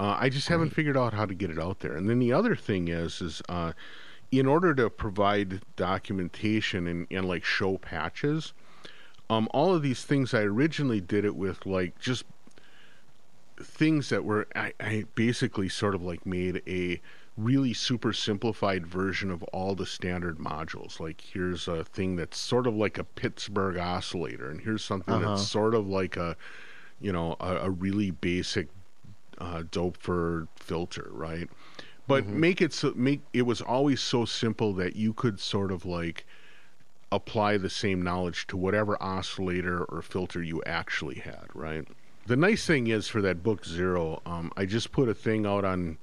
Uh, I just haven't figured out how to get it out there. And then the other thing is, is uh, in order to provide documentation and, and like show patches, um, all of these things I originally did it with like just things that were I, I basically sort of like made a really super simplified version of all the standard modules. Like here's a thing that's sort of like a Pittsburgh oscillator, and here's something Uh-huh. that's sort of like a you know a, a really basic uh, Doepfer filter, right? But make it so make it was always so simple that you could sort of like apply the same knowledge to whatever oscillator or filter you actually had, right? The nice thing is for that book zero, um, I just put a thing out on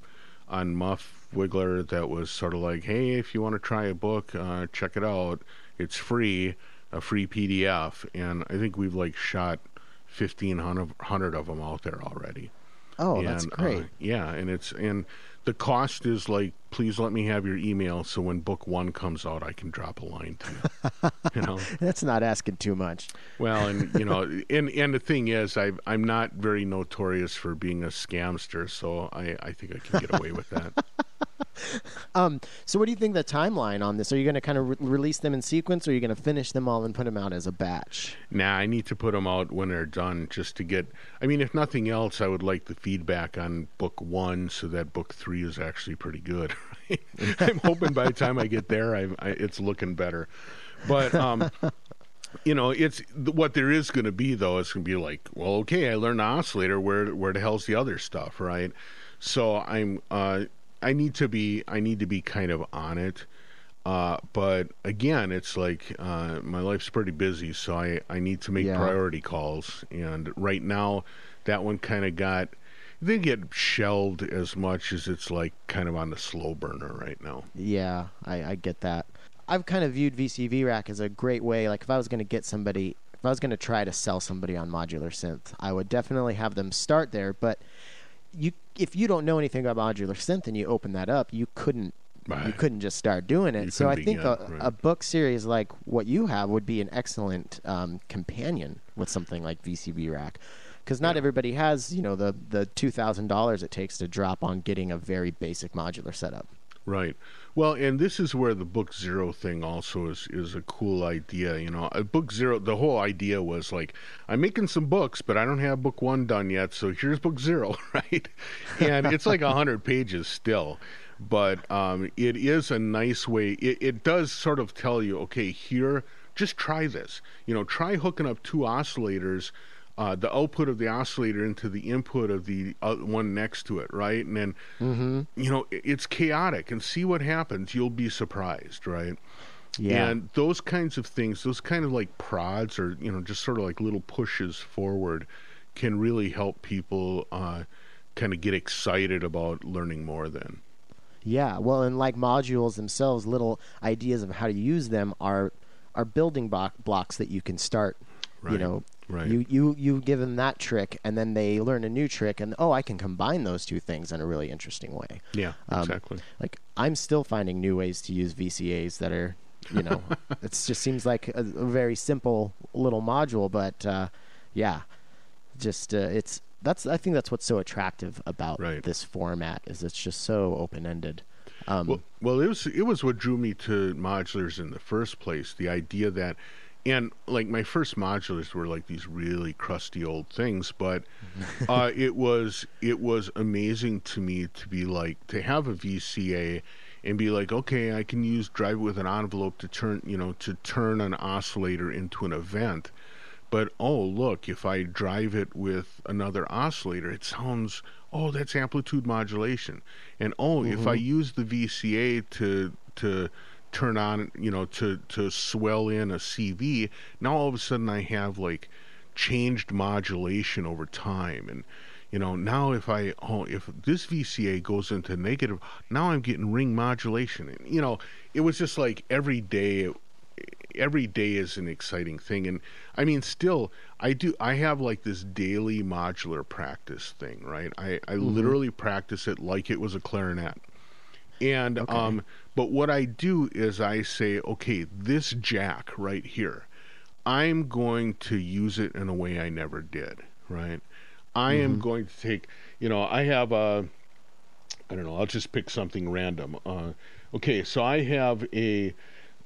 on Muff Wiggler that was sort of like, hey, if you want to try a book, uh, check it out. It's free, a free PDF, and I think we've like shot fifteen hundred of them out there already. Oh, that's And, uh, great. yeah, and it's and the cost is like, please let me have your email so when book one comes out, I can drop a line to you. you know, That's not asking too much. well, and you know, and and the thing is, I I'm not very notorious for being a scamster, so I I think I can get away with that. Um, so what do you think the timeline on this? Are you going to kind of re- release them in sequence, or are you going to finish them all and put them out as a batch? Nah, I need to put them out when they're done, just to get. I mean, if nothing else, I would like the feedback on book one, so that book three is actually pretty good. I'm hoping by the time I get there, I, I, it's looking better. But um, you know, it's what there is going to be though. It's going to be like, well, okay, I learned the oscillator. Where where the hell's the other stuff, right? So I'm uh, I need to be I need to be kind of on it. Uh, but again, it's like uh, my life's pretty busy, so I, I need to make Yeah. priority calls. And right now, that one kind of got didn't get shelved as much as it's like kind of on the slow burner right now. Yeah, I, I get that. I've kind of viewed VCV Rack as a great way. Like if I was going to get somebody, if I was going to try to sell somebody on modular synth, I would definitely have them start there. But you, if you don't know anything about modular synth and you open that up, you couldn't. You couldn't just start doing it. You So I think a, right. a book series like what you have would be an excellent um, companion with something like VCV Rack, because not Yeah. everybody has you know the the two thousand dollars it takes to drop on getting a very basic modular setup. Right. Well, and this is where the book zero thing also is is a cool idea. You know, book zero. The whole idea was like, I'm making some books, but I don't have book one done yet. So here's book zero, right? And it's like a hundred pages still, but um, it is a nice way. It, it does sort of tell you, okay, here, just try this. You know, try hooking up two oscillators uh, the output of the oscillator into the input of the uh, one next to it, right? And then, you know, it's chaotic and see what happens. You'll be surprised, right? Yeah. And those kinds of things, those kind of like prods or, you know, just sort of like little pushes forward can really help people uh, kind of get excited about learning more then. Yeah, well, and like modules themselves, little ideas of how to use them are are building block, blocks that you can start. right. You know, right. you you you give them that trick, and then they learn a new trick, and oh, I can combine those two things in a really interesting way. Yeah, Um, exactly. Like I'm still finding new ways to use VCAs that are, you know, it just seems like a, a very simple little module, but uh, yeah, just uh, it's that's I think that's what's so attractive about Right. this format is it's just so open ended. Um, Well, well, it was it was what drew me to modulars in the first place. The idea that, and like my first modulars were like these really crusty old things, but uh, it was it was amazing to me to be like to have a VCA and be like, okay, I can use drive it with an envelope to turn you know to turn an oscillator into an event. But oh, look, if I drive it with another oscillator, it sounds, oh, that's amplitude modulation. And oh, if I use the VCA to to turn on, you know, to to swell in a CV, now all of a sudden I have like changed modulation over time and you know now if i oh if this vca goes into negative now i'm getting ring modulation and you know it was just like every day every day is an exciting thing, and I mean, still, I do. I have like this daily modular practice thing, right? I I Mm-hmm. literally practice it like it was a clarinet. And Okay. um, but what I do is I say, okay, this jack right here, I'm going to use it in a way I never did, right? I am going to take, you know, I have a, I don't know, I'll just pick something random. Uh, okay, so I have a,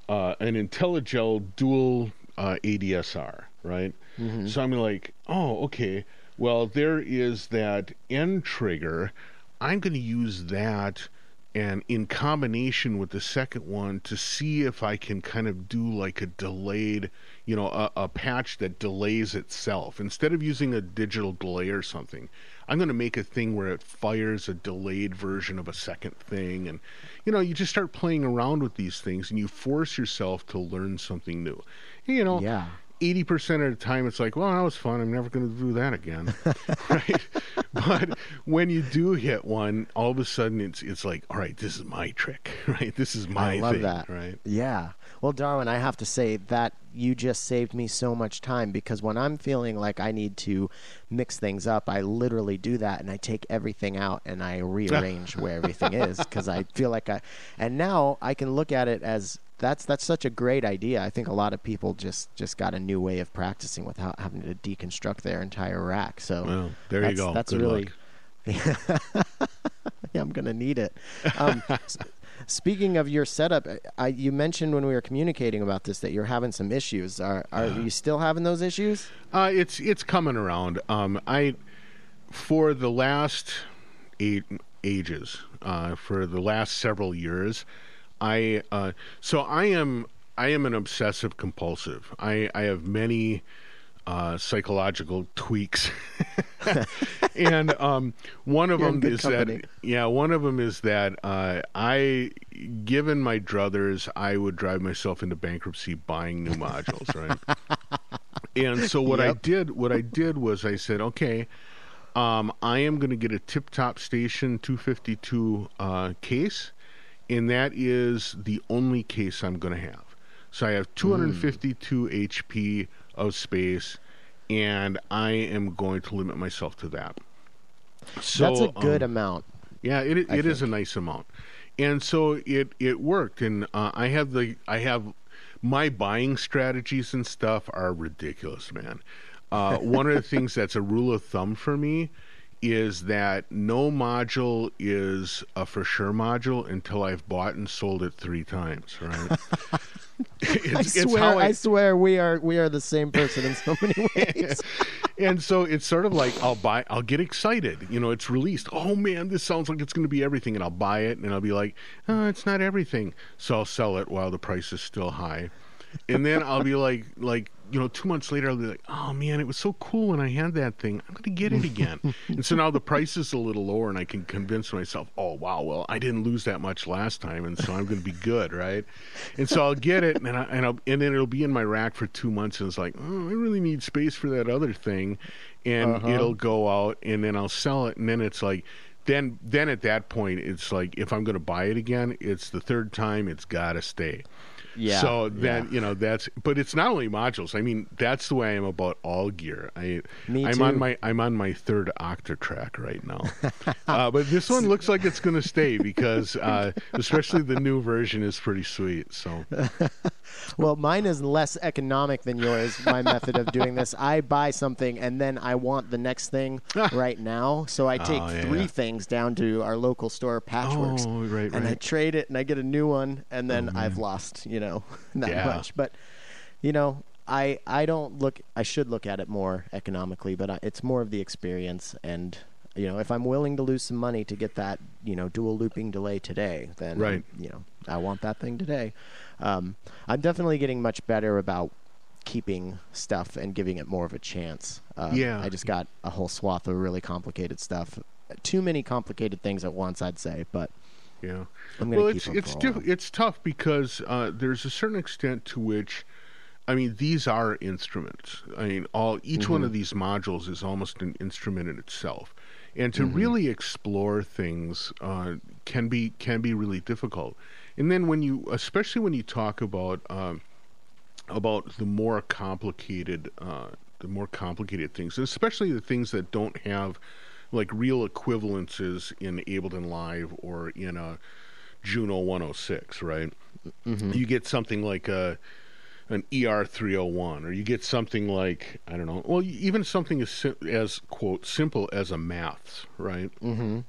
uh, an Intellijel dual uh, ADSR, right? So I'm like, oh, okay. Well, there is that end trigger. I'm going to use that and in combination with the second one to see if I can kind of do like a delayed, you know, a, a patch that delays itself. Instead of using a digital delay or something, I'm going to make a thing where it fires a delayed version of a second thing. And, you know, you just start playing around with these things and you force yourself to learn something new. You know, Yeah. Eighty percent of the time it's like, well, that was fun. I'm never going to do that again, right? But when you do hit one, all of a sudden it's it's like, all right, this is my trick, right? This is my I love thing, that. right? Yeah. Well, Darwin, I have to say that you just saved me so much time because when I'm feeling like I need to mix things up, I literally do that and I take everything out and I rearrange where everything is because I feel like I and now I can look at it as that's that's such a great idea. I think a lot of people just just got a new way of practicing without having to deconstruct their entire rack. So Well, there you that's, go. That's Good really luck. yeah, I'm gonna need it. Um, speaking of your setup, I, you mentioned when we were communicating about this that you're having some issues. Are are you still having those issues? Uh, it's it's coming around. Um, I for the last eight ages, uh, for the last several years, I uh, so I am I am an obsessive compulsive. I I have many uh, psychological tweaks, and um, one of You're them is company. that yeah, one of them is that uh, I, given my druthers, I would drive myself into bankruptcy buying new modules, right? and so what I did, what I did was I said, okay, um, I am going to get a Tip Top Station 252 uh, case, and that is the only case I'm going to have. So I have 252 HP of space, and I am going to limit myself to that. So That's a good um, amount. yeah, it it I is a nice amount, and so it it worked, and uh, I have the I have my buying strategies and stuff are ridiculous, man. Uh, one of the things that's a rule of thumb for me is that no module is a for sure module until I've bought and sold it three times, right? it's, I it's swear, how I, swear, we are we are the same person in so many ways. and so it's sort of like I'll buy, I'll get excited. You know, it's released. Oh man, this sounds like it's going to be everything, and I'll buy it, and I'll be like, oh, it's not everything. So I'll sell it while the price is still high, and then I'll be like, like you know, two months later, I'll be like, oh man, it was so cool when I had that thing. I'm going to get it again. and so now the price is a little lower, and I can convince myself, oh wow, well I didn't lose that much last time, and so I'm going to be good, right? And so I'll get it, and I, and I'll, and then it'll be in my rack for two months, and it's like, oh, I really need space for that other thing, and Uh-huh. it'll go out, and then I'll sell it, and then it's like. Then, then at that point, it's like if I'm going to buy it again, it's the third time. It's got to stay. Yeah. So then yeah. you know that's, but it's not only modules. I mean, that's the way I am about all gear. I, Me I'm too. on my I'm on my third Octatrack right now, uh, but this one looks like it's going to stay because, uh, especially the new version is pretty sweet. So Well, mine is less economic than yours. My method of doing this, I buy something and then I want the next thing right now. So I take Oh, yeah. three things down to our local store, Patchworks, Oh, right, and I trade it and I get a new one, and then I've lost, you know, that Yeah. much. But you know, I I don't look. I should look at it more economically, but I, it's more of the experience and. You know, if I'm willing to lose some money to get that, you know, dual looping delay today, then Right. you know, I want that thing today. Um, I'm definitely getting much better about keeping stuff and giving it more of a chance. Um, Yeah. I just got a whole swath of really complicated stuff. Too many complicated things at once, I'd say, but yeah. Well, it's it's for a while. it's tough because uh, there's a certain extent to which, I mean, these are instruments. I mean, all each one of Mm-hmm. these modules is almost an instrument in itself, and Mm-hmm. to really explore things uh, can be can be really difficult. And then when you, especially when you talk about um, about the more complicated, uh, the more complicated things, and especially the things that don't have like real equivalences in Ableton Live or in a Juno 106, right? You get something like a an ER 301, or you get something like I don't know, well, even something as sim- as quote simple as a maths, right? Mm-hmm.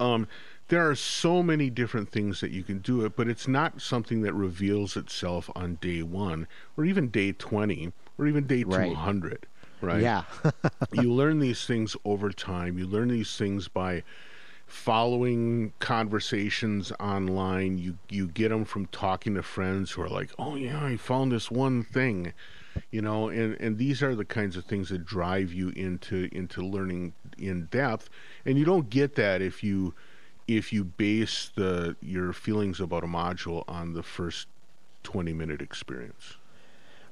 Um, there are so many different things that you can do it, but it's not something that reveals itself on day one, or even day 20, or even day Right. 200, right? Yeah. you learn these things over time. You learn these things by following conversations online. You you get them from talking to friends who are like, "Oh yeah, I found this one thing," you know, and and these are the kinds of things that drive you into into learning in depth. And you don't get that if you if you base the your feelings about a module on the first 20 minute experience.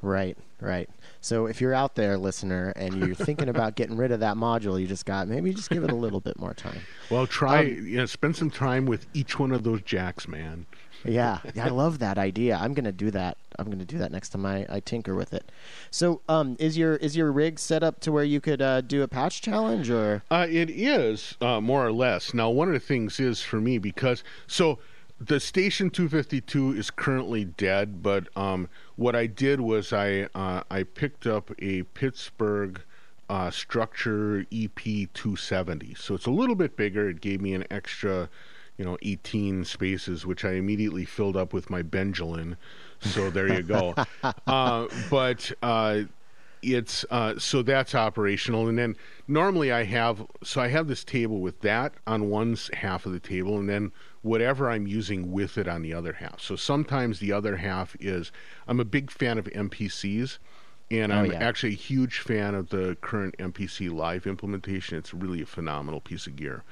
Right, right. So if you're out there, listener, and you're thinking about getting rid of that module you just got, maybe just give it a little bit more time. Well, try Um, you know, spend some time with each one of those jacks, man. Yeah, I love that idea. I'm gonna do that. I'm gonna do that next time I, I tinker with it. So, um, is your is your rig set up to where you could uh, do a patch challenge or? Uh, it is uh, more or less. Now, one of the things is for me because so the station 252 is currently dead, but um, what I did was I uh, I picked up a Pittsburgh uh, structure EP 270. So it's a little bit bigger. It gave me an extra, you know, 18 spaces, which I immediately filled up with my Benjolin. So there you go. uh, but uh, it's uh, so that's operational and then normally i have so i have this table with that on one half of the table and then whatever i'm using with it on the other half so sometimes the other half is i'm a big fan of mpcs and i'm yeah. actually a huge fan of the current mpc live implementation it's really a phenomenal piece of gear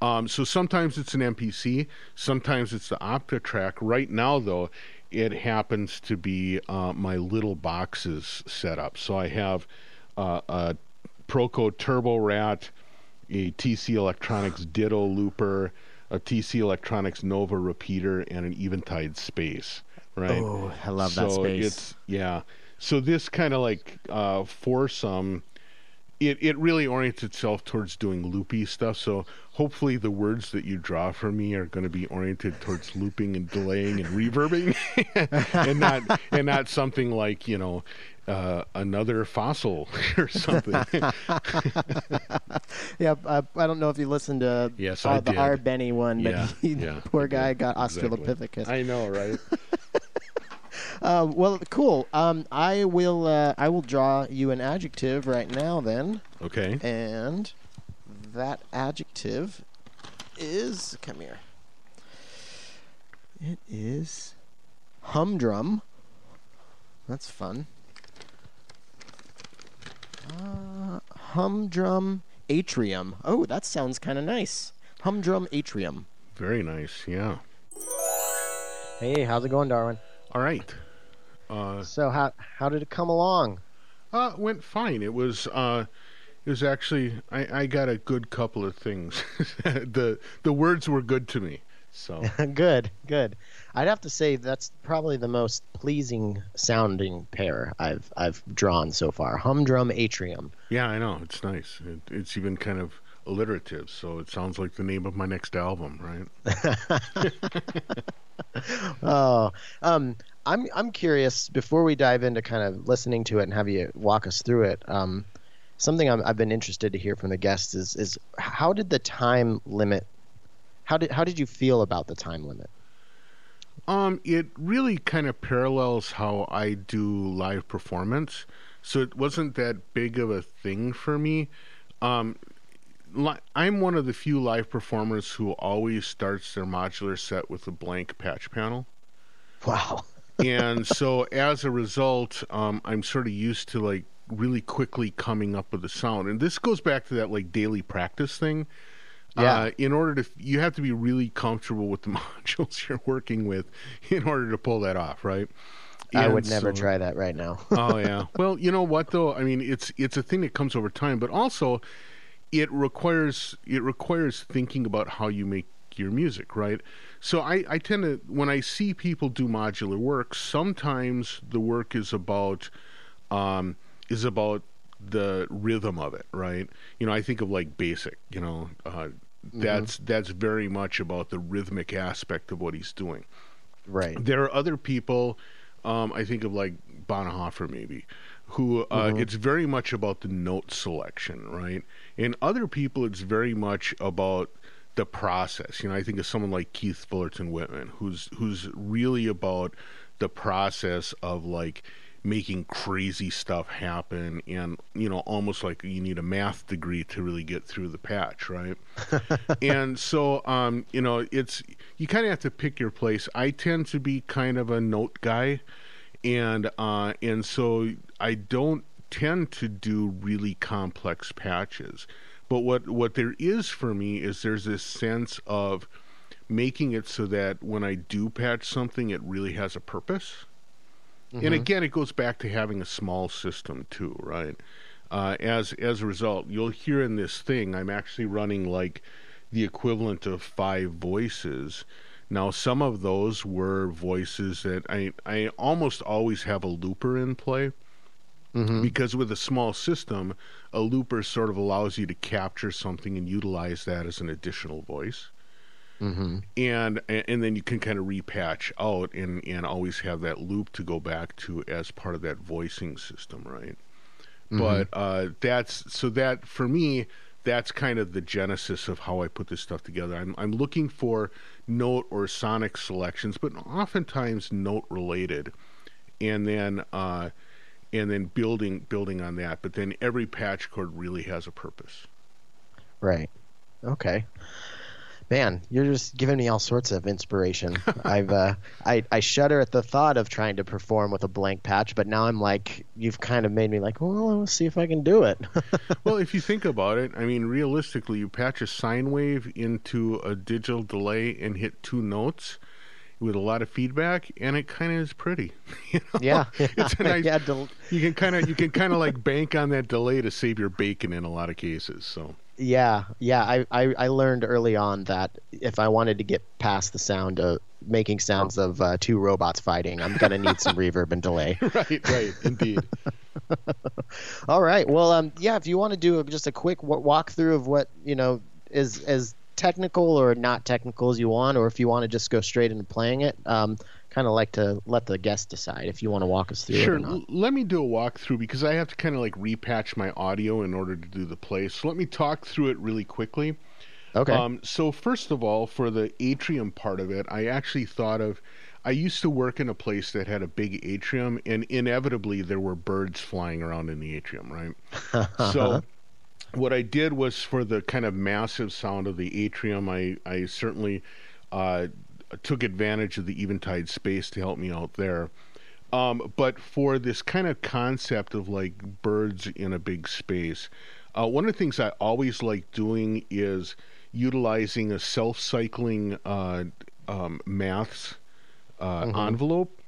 um, so sometimes it's an MPC, sometimes it's the Octatrack. Right now, though, it happens to be uh, my little boxes set up. So I have uh, a Proco Turbo Rat, a TC Electronics Ditto Looper, a TC Electronics Nova repeater, and an Eventide Space. Right. Oh, I love that space. It's yeah. So this kind of like uh, foursome it, it really orients itself towards doing loopy stuff. So hopefully the words that you draw for me are going to be oriented towards looping and delaying and reverbing, and not and not something like you know uh, another fossil or something. Yeah, I, I don't know if you listened to Yes, uh, the. R. Benny one, but Yeah, he, yeah, poor guy got Exactly. Australopithecus. I know, right? Uh, well, cool. Um, I will uh, I will draw you an adjective right now then, Okay. and that adjective is come here. It is humdrum. That's fun. Uh, humdrum atrium. Oh, that sounds kind of nice. Humdrum atrium. Very nice. Yeah. Hey, how's it going, Darwin? All right. Uh, So how how did it come along? Uh, went fine. It was uh, it was actually I, I got a good couple of things. the the words were good to me. So good, good. I'd have to say that's probably the most pleasing sounding pair I've I've drawn so far. Humdrum atrium. yeah, I know it's nice. It, it's even kind of alliterative, so it sounds like the name of my next album, right? Oh, um, I'm I'm curious. Before we dive into kind of listening to it and have you walk us through it, um, something I'm, I've been interested to hear from the guests is is how did the time limit? How did how did you feel about the time limit? Um, it really kind of parallels how I do live performance, so it wasn't that big of a thing for me. Um, li- I'm one of the few live performers who always starts their modular set with a blank patch panel. Wow. and so as a result, um, I'm sort of used to like really quickly coming up with the sound. And this goes back to that like daily practice thing. Yeah. Uh, in order to, you have to be really comfortable with the modules you're working with in order to pull that off, right? I would never so- try that right now. oh yeah. Well, you know what though? I mean, it's it's a thing that comes over time, but also it requires it requires thinking about how you make your music, right? So I, I tend to when I see people do modular work, sometimes the work is about um, is about the rhythm of it, right? You know, I think of like basic, you know, uh, that's that's very much about the rhythmic aspect of what he's doing. Right. There are other people, um, I think of like Bana Haffar maybe, who uh, it's very much about the note selection, right? And other people, it's very much about the process. You know, I think of someone like Keith Fullerton Whitman, who's who's really about the process of like making crazy stuff happen and you know almost like you need a math degree to really get through the patch right? And so um you know it's you kind of have to pick your place. I tend to be kind of a note guy and uh and so i don't tend to do really complex patches. But what what there is for me is there's this sense of making it so that when i do patch something it really has a purpose and again, it goes back to having a small system too, right? Uh, as as a result, you'll hear in this thing, I'm actually running like the equivalent of five voices. Now, some of those were voices that I I almost always have a looper in play because with a small system, a looper sort of allows you to capture something and utilize that as an additional voice and and then you can kind of repatch out and and always have that loop to go back to as part of that voicing system right but uh that's so that for me that's kind of the genesis of how I put this stuff together. I'm I'm looking for note or sonic selections, but oftentimes note related, and then uh, and then building building on that. But then every patch cord really has a purpose. Right. Okay. Man, you're just giving me all sorts of inspiration. I've uh, I I shudder at the thought of trying to perform with a blank patch, but now I'm like, you've kind of made me like, well, let's see if I can do it. well, if you think about it, I mean, realistically, you patch a sine wave into a digital delay and hit two notes with a lot of feedback, and it kind of is pretty. You know? yeah, it's a nice. yeah, del- You can kind of you can kind of like bank on that delay to save your bacon in a lot of cases. So yeah, yeah. I, I I learned early on that if I wanted to get past the sound of making sounds of uh, two robots fighting, I'm gonna need some reverb and delay. right, right, indeed. All right. Well, um, yeah. If you want to do a, just a quick w- walkthrough of what you know is as technical or not technical as you want, or if you want to just go straight into playing it, um, kind of like to let the guest decide if you want to walk us through Sure. it or not. Let me do a walkthrough because I have to kind of like repatch my audio in order to do the play. So let me talk through it really quickly. Okay. Um, so first of all, for the atrium part of it, I actually thought of. I used to work in a place that had a big atrium, and inevitably there were birds flying around in the atrium, right? so what I did was for the kind of massive sound of the atrium, I I certainly uh, took advantage of the eventide space to help me out there. Um, but for this kind of concept of like birds in a big space, uh, one of the things I always like doing is utilizing a self-cycling uh, um, maths uh, envelope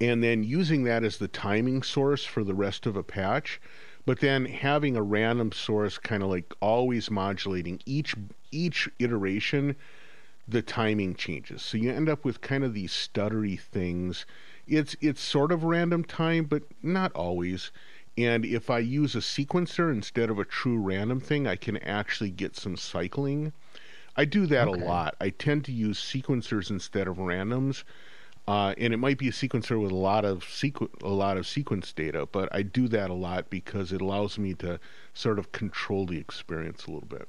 and then using that as the timing source for the rest of a patch but then having a random source kind of like always modulating each each iteration the timing changes so you end up with kind of these stuttery things it's it's sort of random time but not always and if i use a sequencer instead of a true random thing i can actually get some cycling i do that Okay. a lot i tend to use sequencers instead of randoms uh, and it might be a sequencer with a lot of sequ- a lot of sequence data, but I do that a lot because it allows me to sort of control the experience a little bit.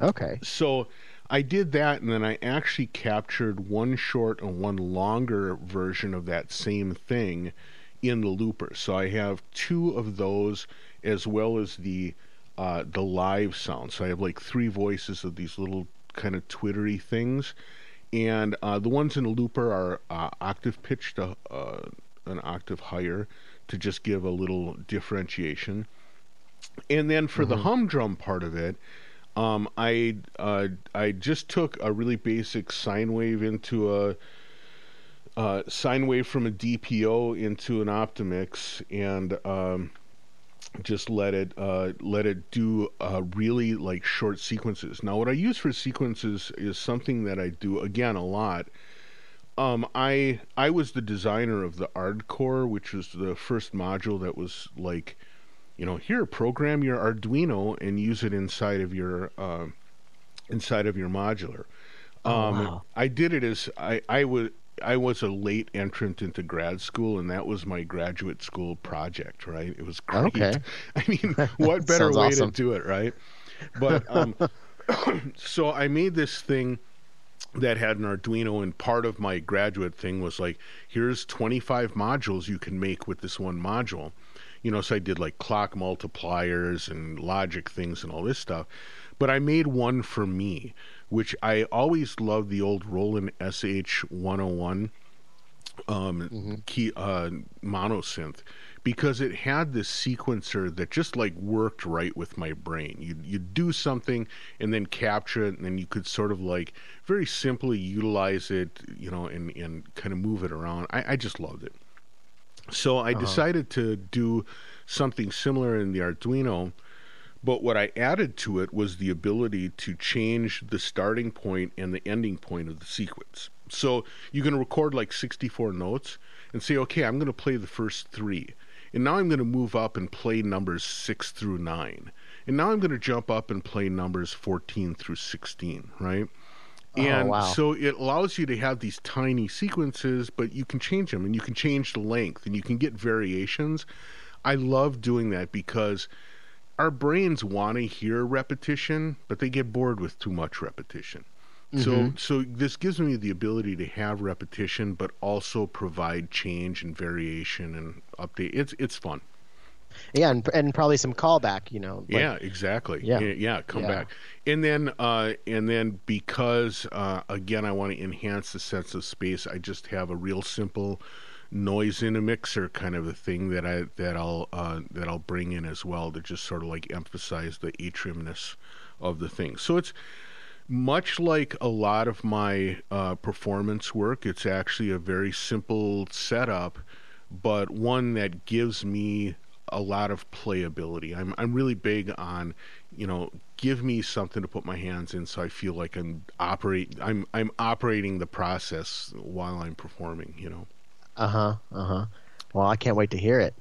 okay. So I did that, and then I actually captured one short and one longer version of that same thing in the looper. So I have two of those as well as the uh, the live sound. So I have like three voices of these little kind of twittery things, and uh, the ones in the looper are uh, octave pitched uh, an octave higher to just give a little differentiation. And then for the humdrum part of it, um, I uh, I just took a really basic sine wave into a uh, sine wave from a DPO into an Optomix, and um, just let it uh, let it do uh, really like short sequences. Now, what I use for sequences is something that I do again a lot. Um, I I was the designer of the ArdCore, which was the first module that was like, you know, here program your Arduino and use it inside of your uh, inside of your modular. Oh, Um, wow. I did it as I I was I was a late entrant into grad school, and that was my graduate school project. Right, it was great. Okay. I mean, what better way awesome. to do it, right? But um, so I made this thing that had an Arduino, and part of my graduate thing was like, here's 25 modules you can make with this one module. You know, so I did like clock multipliers and logic things and all this stuff. But I made one for me, which I always loved the old Roland SH 101 um, key uh, monosynth because it had this sequencer that just like worked right with my brain. You you do something and then capture it, and then you could sort of like very simply utilize it, you know, and and kind of move it around. I, I just loved it. So I uh-huh. decided to do something similar in the Arduino. But what I added to it was the ability to change the starting point and the ending point of the sequence. So you can record like 64 notes and say, okay, I'm going to play the first three. And now I'm going to move up and play numbers 6 through 9. And now I'm going to jump up and play numbers 14 through 16, right? Oh, and wow. so it allows you to have these tiny sequences, but you can change them and you can change the length and you can get variations. I love doing that because our brains want to hear repetition, but they get bored with too much repetition. So mm-hmm. so this gives me the ability to have repetition but also provide change and variation and update. It's it's fun. Yeah, and, and probably some callback. You know. yeah, exactly. Yeah. Yeah, yeah, come Yeah. back. And then uh and then because uh again I want to enhance the sense of space, I just have a real simple noise in a mixer kind of a thing that I that I'll uh that I'll bring in as well to just sort of like emphasize the atriumness of the thing. So it's much like a lot of my uh, performance work, it's actually a very simple setup, but one that gives me a lot of playability. I'm I'm really big on, you know, give me something to put my hands in, so I feel like I'm operate I'm I'm operating the process while I'm performing. You know. Uh huh. Uh huh. Well, I can't wait to hear it.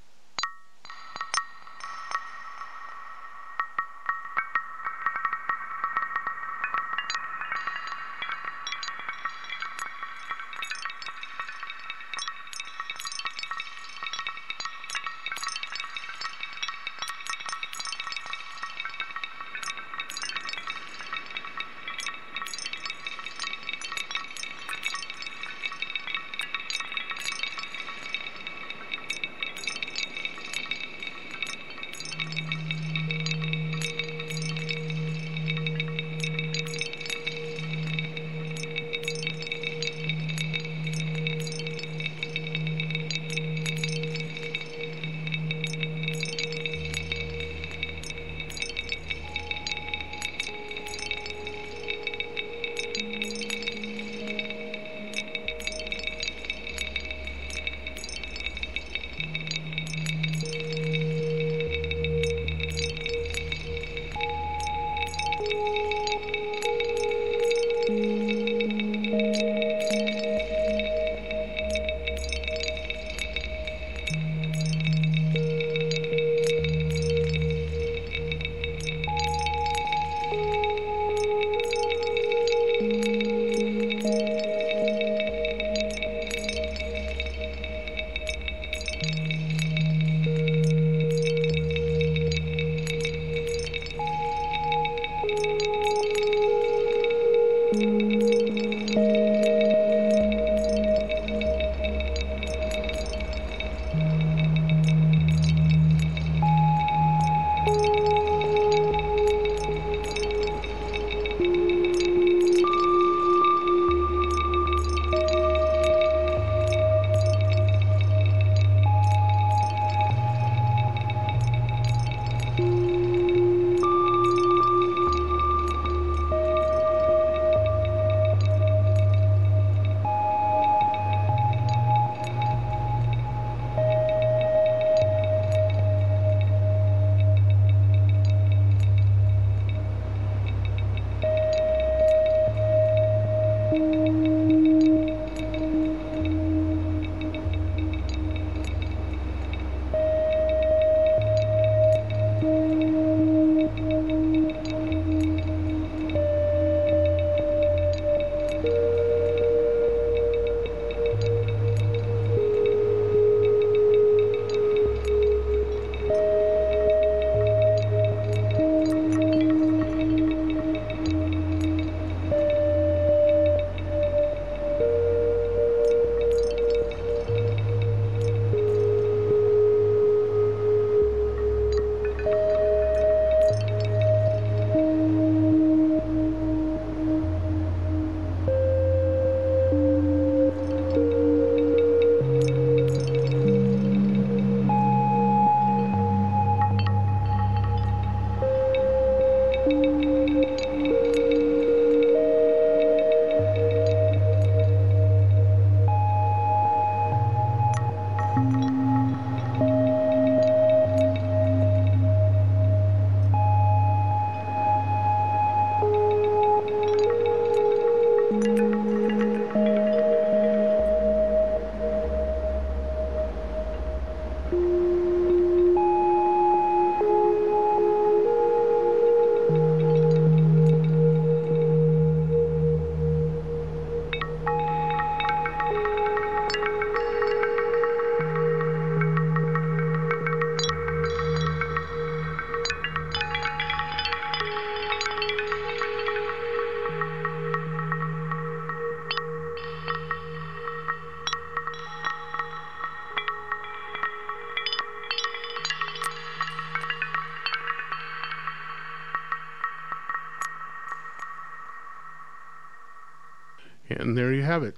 And there you have it.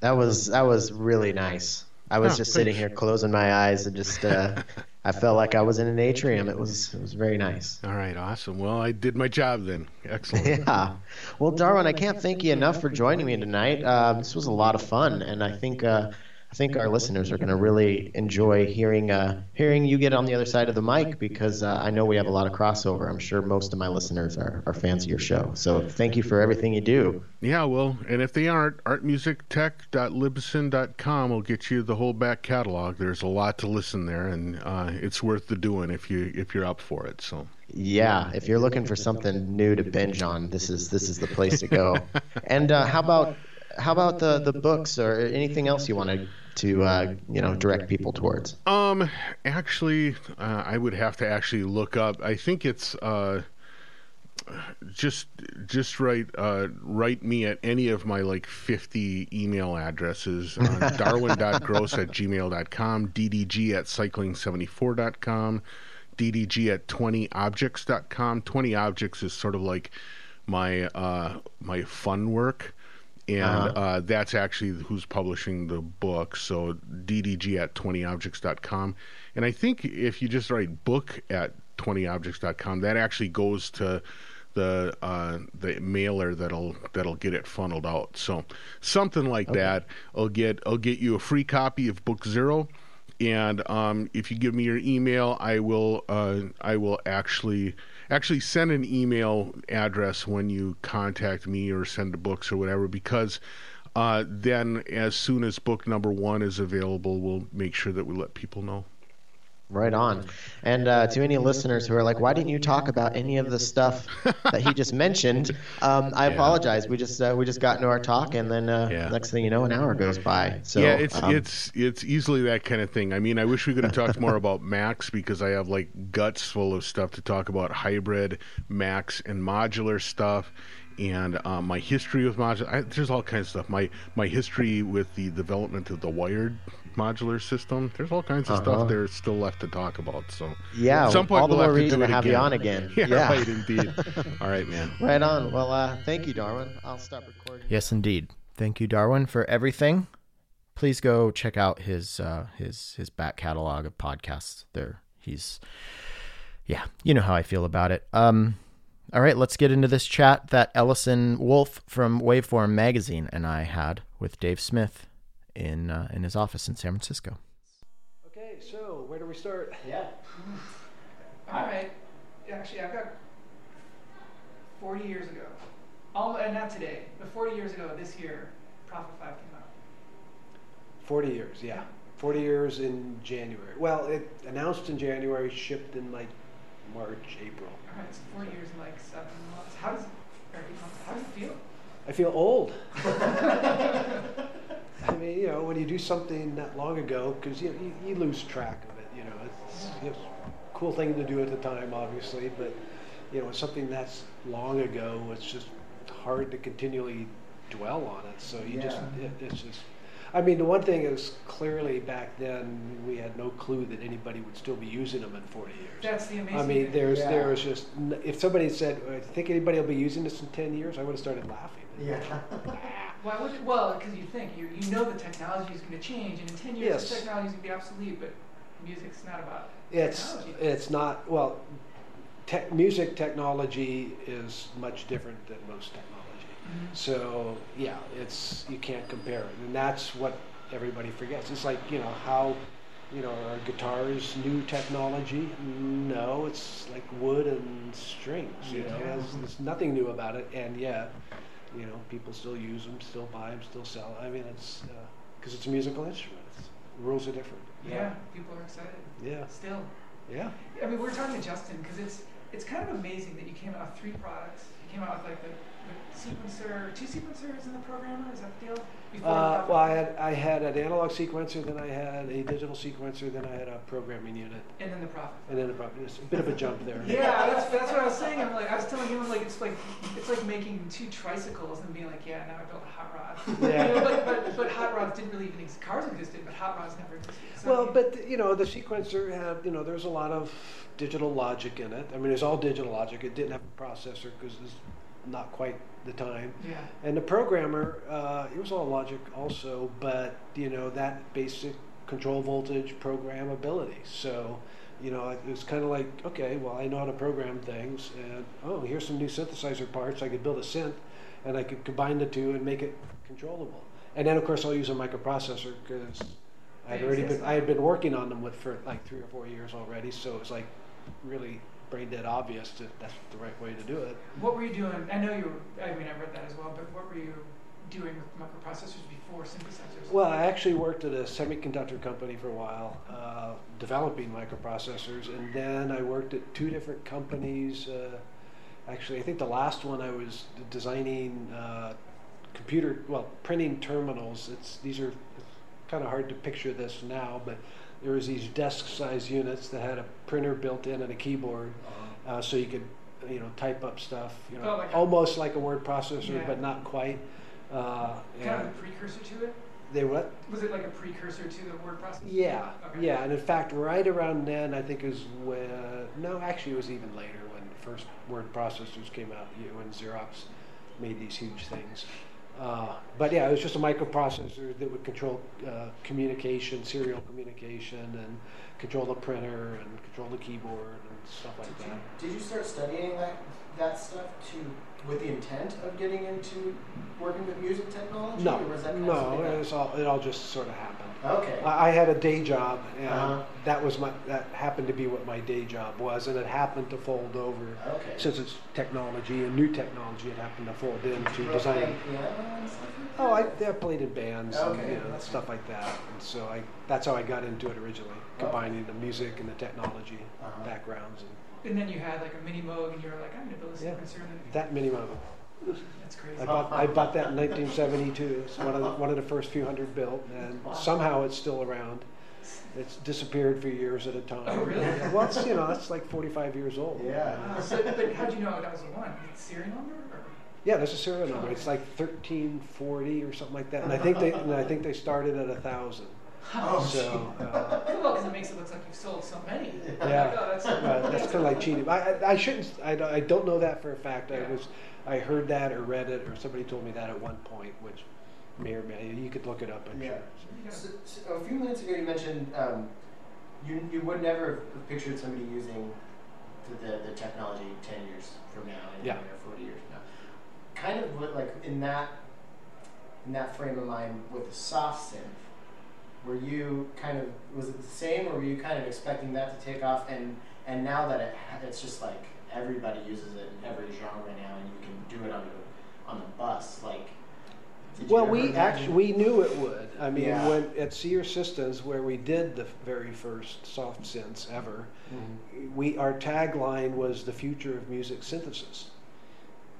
That was that was really nice. I was Oh, just sitting here closing my eyes and just uh, I felt like I was in an atrium. It was it was very nice. All right, awesome. Well, I did my job then. Excellent. Yeah. Well, Darwin, I can't thank you enough for joining me tonight. Uh, this was a lot of fun, and I think uh, I think our listeners are going to really enjoy hearing uh, hearing you get on the other side of the mic because uh, I know we have a lot of crossover. I'm sure most of my listeners are, are fans of your show. So thank you for everything you do. Yeah, well, and if they aren't, artmusictech.libsyn.com will get you the whole back catalog. There's a lot to listen there, and uh, it's worth the doing if you if you're up for it. So. Yeah, if you're looking for something new to binge on, this is this is the place to go. And uh, how about how about the, the books or anything else you wanted to uh, you know direct people towards? Um, actually, uh, I would have to actually look up. I think it's uh, just just write uh, write me at any of my like 50 email addresses on darwin.gross at gmail.com, ddg at cycling74.com, ddg at 20objects.com. 20 objects is sort of like my uh, my fun work and Uh-huh. uh, that's actually who's publishing the book. So ddg at 20objects.com. And I think if you just write book at 20objects.com, that actually goes to the uh, the mailer that'll that'll get it funneled out. So something like that. I'll get I'll get you a free copy of book zero. And um, if you give me your email, I will uh, I will actually actually send an email address when you contact me or send the books or whatever because uh, then as soon as book number one is available, we'll make sure that we let people know. Right on. And uh, to any listeners who are like, why didn't you talk about any of the stuff that he just mentioned? Um, I Yeah. apologize. We just uh, we just got into our talk, and then uh, Yeah. next thing you know, an hour goes by. So yeah, it's um, it's it's easily that kind of thing. I mean, I wish we could have talked more about Max because I have like guts full of stuff to talk about hybrid Max and modular stuff, and um, my history with modular. I, there's all kinds of stuff. My my history with the development of the wired modular system. There's all kinds of Uh-huh. stuff there's still left to talk about. So yeah. at some point all we'll more have to reason do to have again. you on again. Yeah, right, indeed. all right, man. Right on. Well, uh, thank you, Darwin. I'll stop recording. Yes, indeed. Thank you, Darwin, for everything. Please go check out his uh, his his back catalog of podcasts. There, he's yeah, you know how I feel about it. Um, all right, let's get into this chat that Ellison Wolf from Waveform Magazine and I had with Dave Smith in uh, in his office in San Francisco. Okay, so where do we start? Yeah. All right. Actually, I've got 40 years ago. All, and not today, but 40 years ago this year, Prophet 5 came out. 40 years, yeah. 40 years in January. Well, it announced in January, shipped in like March, April. All right, so 40 years in like seven months. How does, or eight months, how does it feel? I feel old. I mean, you know, when you do something that long ago, because you, you, you lose track of it, you know, it's, it's a cool thing to do at the time, obviously, but, you know, it's something that's long ago, it's just hard to continually dwell on it. So you just, it, it's just, I mean, the one thing is clearly back then we had no clue that anybody would still be using them in 40 years. That's the amazing thing. I mean, thing. there's there was just if somebody said, "I think anybody will be using this in 10 years," I would have started laughing. Yeah. Why would it? Well, because you think, you, you know the technology is going to change, and in 10 years Yes. the technology is going to be obsolete, but music's not about It's technology. it's not well. Music technology is much different than most technology. Mhm. So yeah, it's you can't compare it, and that's what everybody forgets. It's like you know how, you know, are guitars new technology? No, it's like wood and strings. You know, Yeah. there's, there's nothing new about it, and yet, you know, people still use them, still buy them, still sell. I mean, it's uh, because it's a musical instrument. It's, rules are different. Yeah, people are excited. Yeah. Still. Yeah. I mean, we're talking to Justin because it's it's kind of amazing that you came out with three products. You came out with like the, the sequencer, two sequencers in the programmer. Is that the deal? Uh, well, I had I had an analog sequencer, then I had a digital sequencer, then I had a programming unit, and then the Prophet. and then a pro- it's a bit of a jump there. Yeah, that's, that's what I was saying. I'm like, I was telling him like it's like it's like making two tricycles and being like, yeah, now I built a hot rod. Yeah. You know, but, but but hot rods didn't really even exist. Cars existed, but hot rods never existed. So Well, but you know, the sequencer had you know, there's a lot of digital logic in it. I mean, it's all digital logic. It didn't have a processor because not quite the time. Yeah. And the programmer, uh, it was all logic also, but you know that basic control voltage programmability. So, you know, it was kind of like, okay, well, I know how to program things, and oh, here's some new synthesizer parts. I could build a synth, and I could combine the two and make it controllable. And then, of course, I'll use a microprocessor because I had already been I had been working on them with for like three or four years already. So it was like really brain dead obvious that that's the right way to do it. What were you doing? I know you were. I mean, I read that as well. But what were you doing with microprocessors before synthesizers? Well, I actually worked at a semiconductor company for a while, uh, developing microprocessors, and then I worked at two different companies. Uh, actually, I think the last one I was designing uh, computer, well, printing terminals. It's these are kind of hard to picture this now, but there was these desk-sized units that had a printer built in and a keyboard, uh, so you could, you know, type up stuff. You know, Oh, like a- almost like a word processor, Yeah. but not quite. Uh, kind of a precursor to it. they what? Was it like a precursor to the word processor? Yeah, Okay. yeah, and in fact, right around then, I think is when no, actually, it was even later when the first word processors came out. You know, when Xerox made these huge things. Uh, but yeah, it was just a microprocessor that would control uh, communication, serial communication, and control the printer and control the keyboard and stuff like Did you, that. did you start studying that that stuff to with the intent of getting into working with music technology? No, or was that no, it was all it all just sort of happened. Okay. I I had a day job, and Uh-huh. that was my that happened to be what my day job was, and it happened to fold over. okay. Since it's technology and new technology, it happened to fold into you design. playing piano and stuff like Oh, I, that? I played in bands and Okay, you know, that's stuff like that, and so I that's how I got into it originally, combining the music and the technology Uh-huh. backgrounds and And then you had like a mini Moog, and you were like, I'm gonna build a Yeah. sequencer. And then that Minimoog. That's crazy. I bought I bought that in 1972. It's one of the, one of the first few hundred built, and somehow it's still around. It's disappeared for years at a time. Oh, really? Well, it's you know it's like 45 years old. Yeah. Wow. So, but how'd you know that was the one? The serial number? Or? Yeah, there's a serial number. It's like 1340 or something like that, and I think they and I think they started at a thousand. Oh, So uh, Well, because it makes it look like you've sold so many. Yeah. Like, oh, that's, uh, that's kind of like cheating. I, I, I shouldn't. I, don't- I don't know that for a fact. I was I heard that or read it or somebody told me that at one point, which may or may you could look it up. I'm Yeah. sure. So, so a few minutes ago, you mentioned um, you you would never have pictured somebody using the, the, the technology ten years from now, Yeah. or forty years from now. Kind of what, like in that in that frame of mind with the soft synth. Were you kind of was it the same, or were you kind of expecting that to take off? And and now that it it's just like everybody uses it in every genre now, and you can do it on the on the bus, like. did Well, ever we actually we knew it would. I mean, Yeah. when at Seer Systems, where we did the very first soft synths ever, Mhm. we our tagline was the future of music synthesis.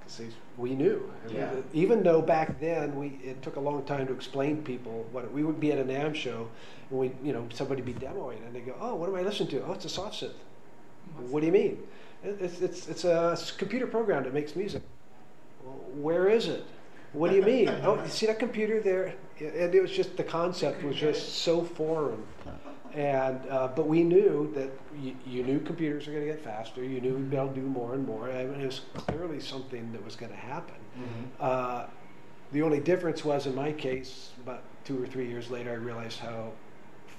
'Cause they- we knew, I mean, Yeah. even though back then we it took a long time to explain to people what it, we would be at a NAMM show, and we you know somebody be demoing, and they go, oh, what am I listening to? Oh, it's a soft synth. What do you mean? It- It's, it's, it's a computer program that makes music. Where is it? What do you mean? oh, you see that computer there? And it was just, the concept was just so foreign. And, uh, but we knew that you, you knew computers were going to get faster. You knew we'd be able to do more and more. I mean, it was clearly something that was going to happen. Mhm. Uh, the only difference was in my case, about two or three years later, I realized how,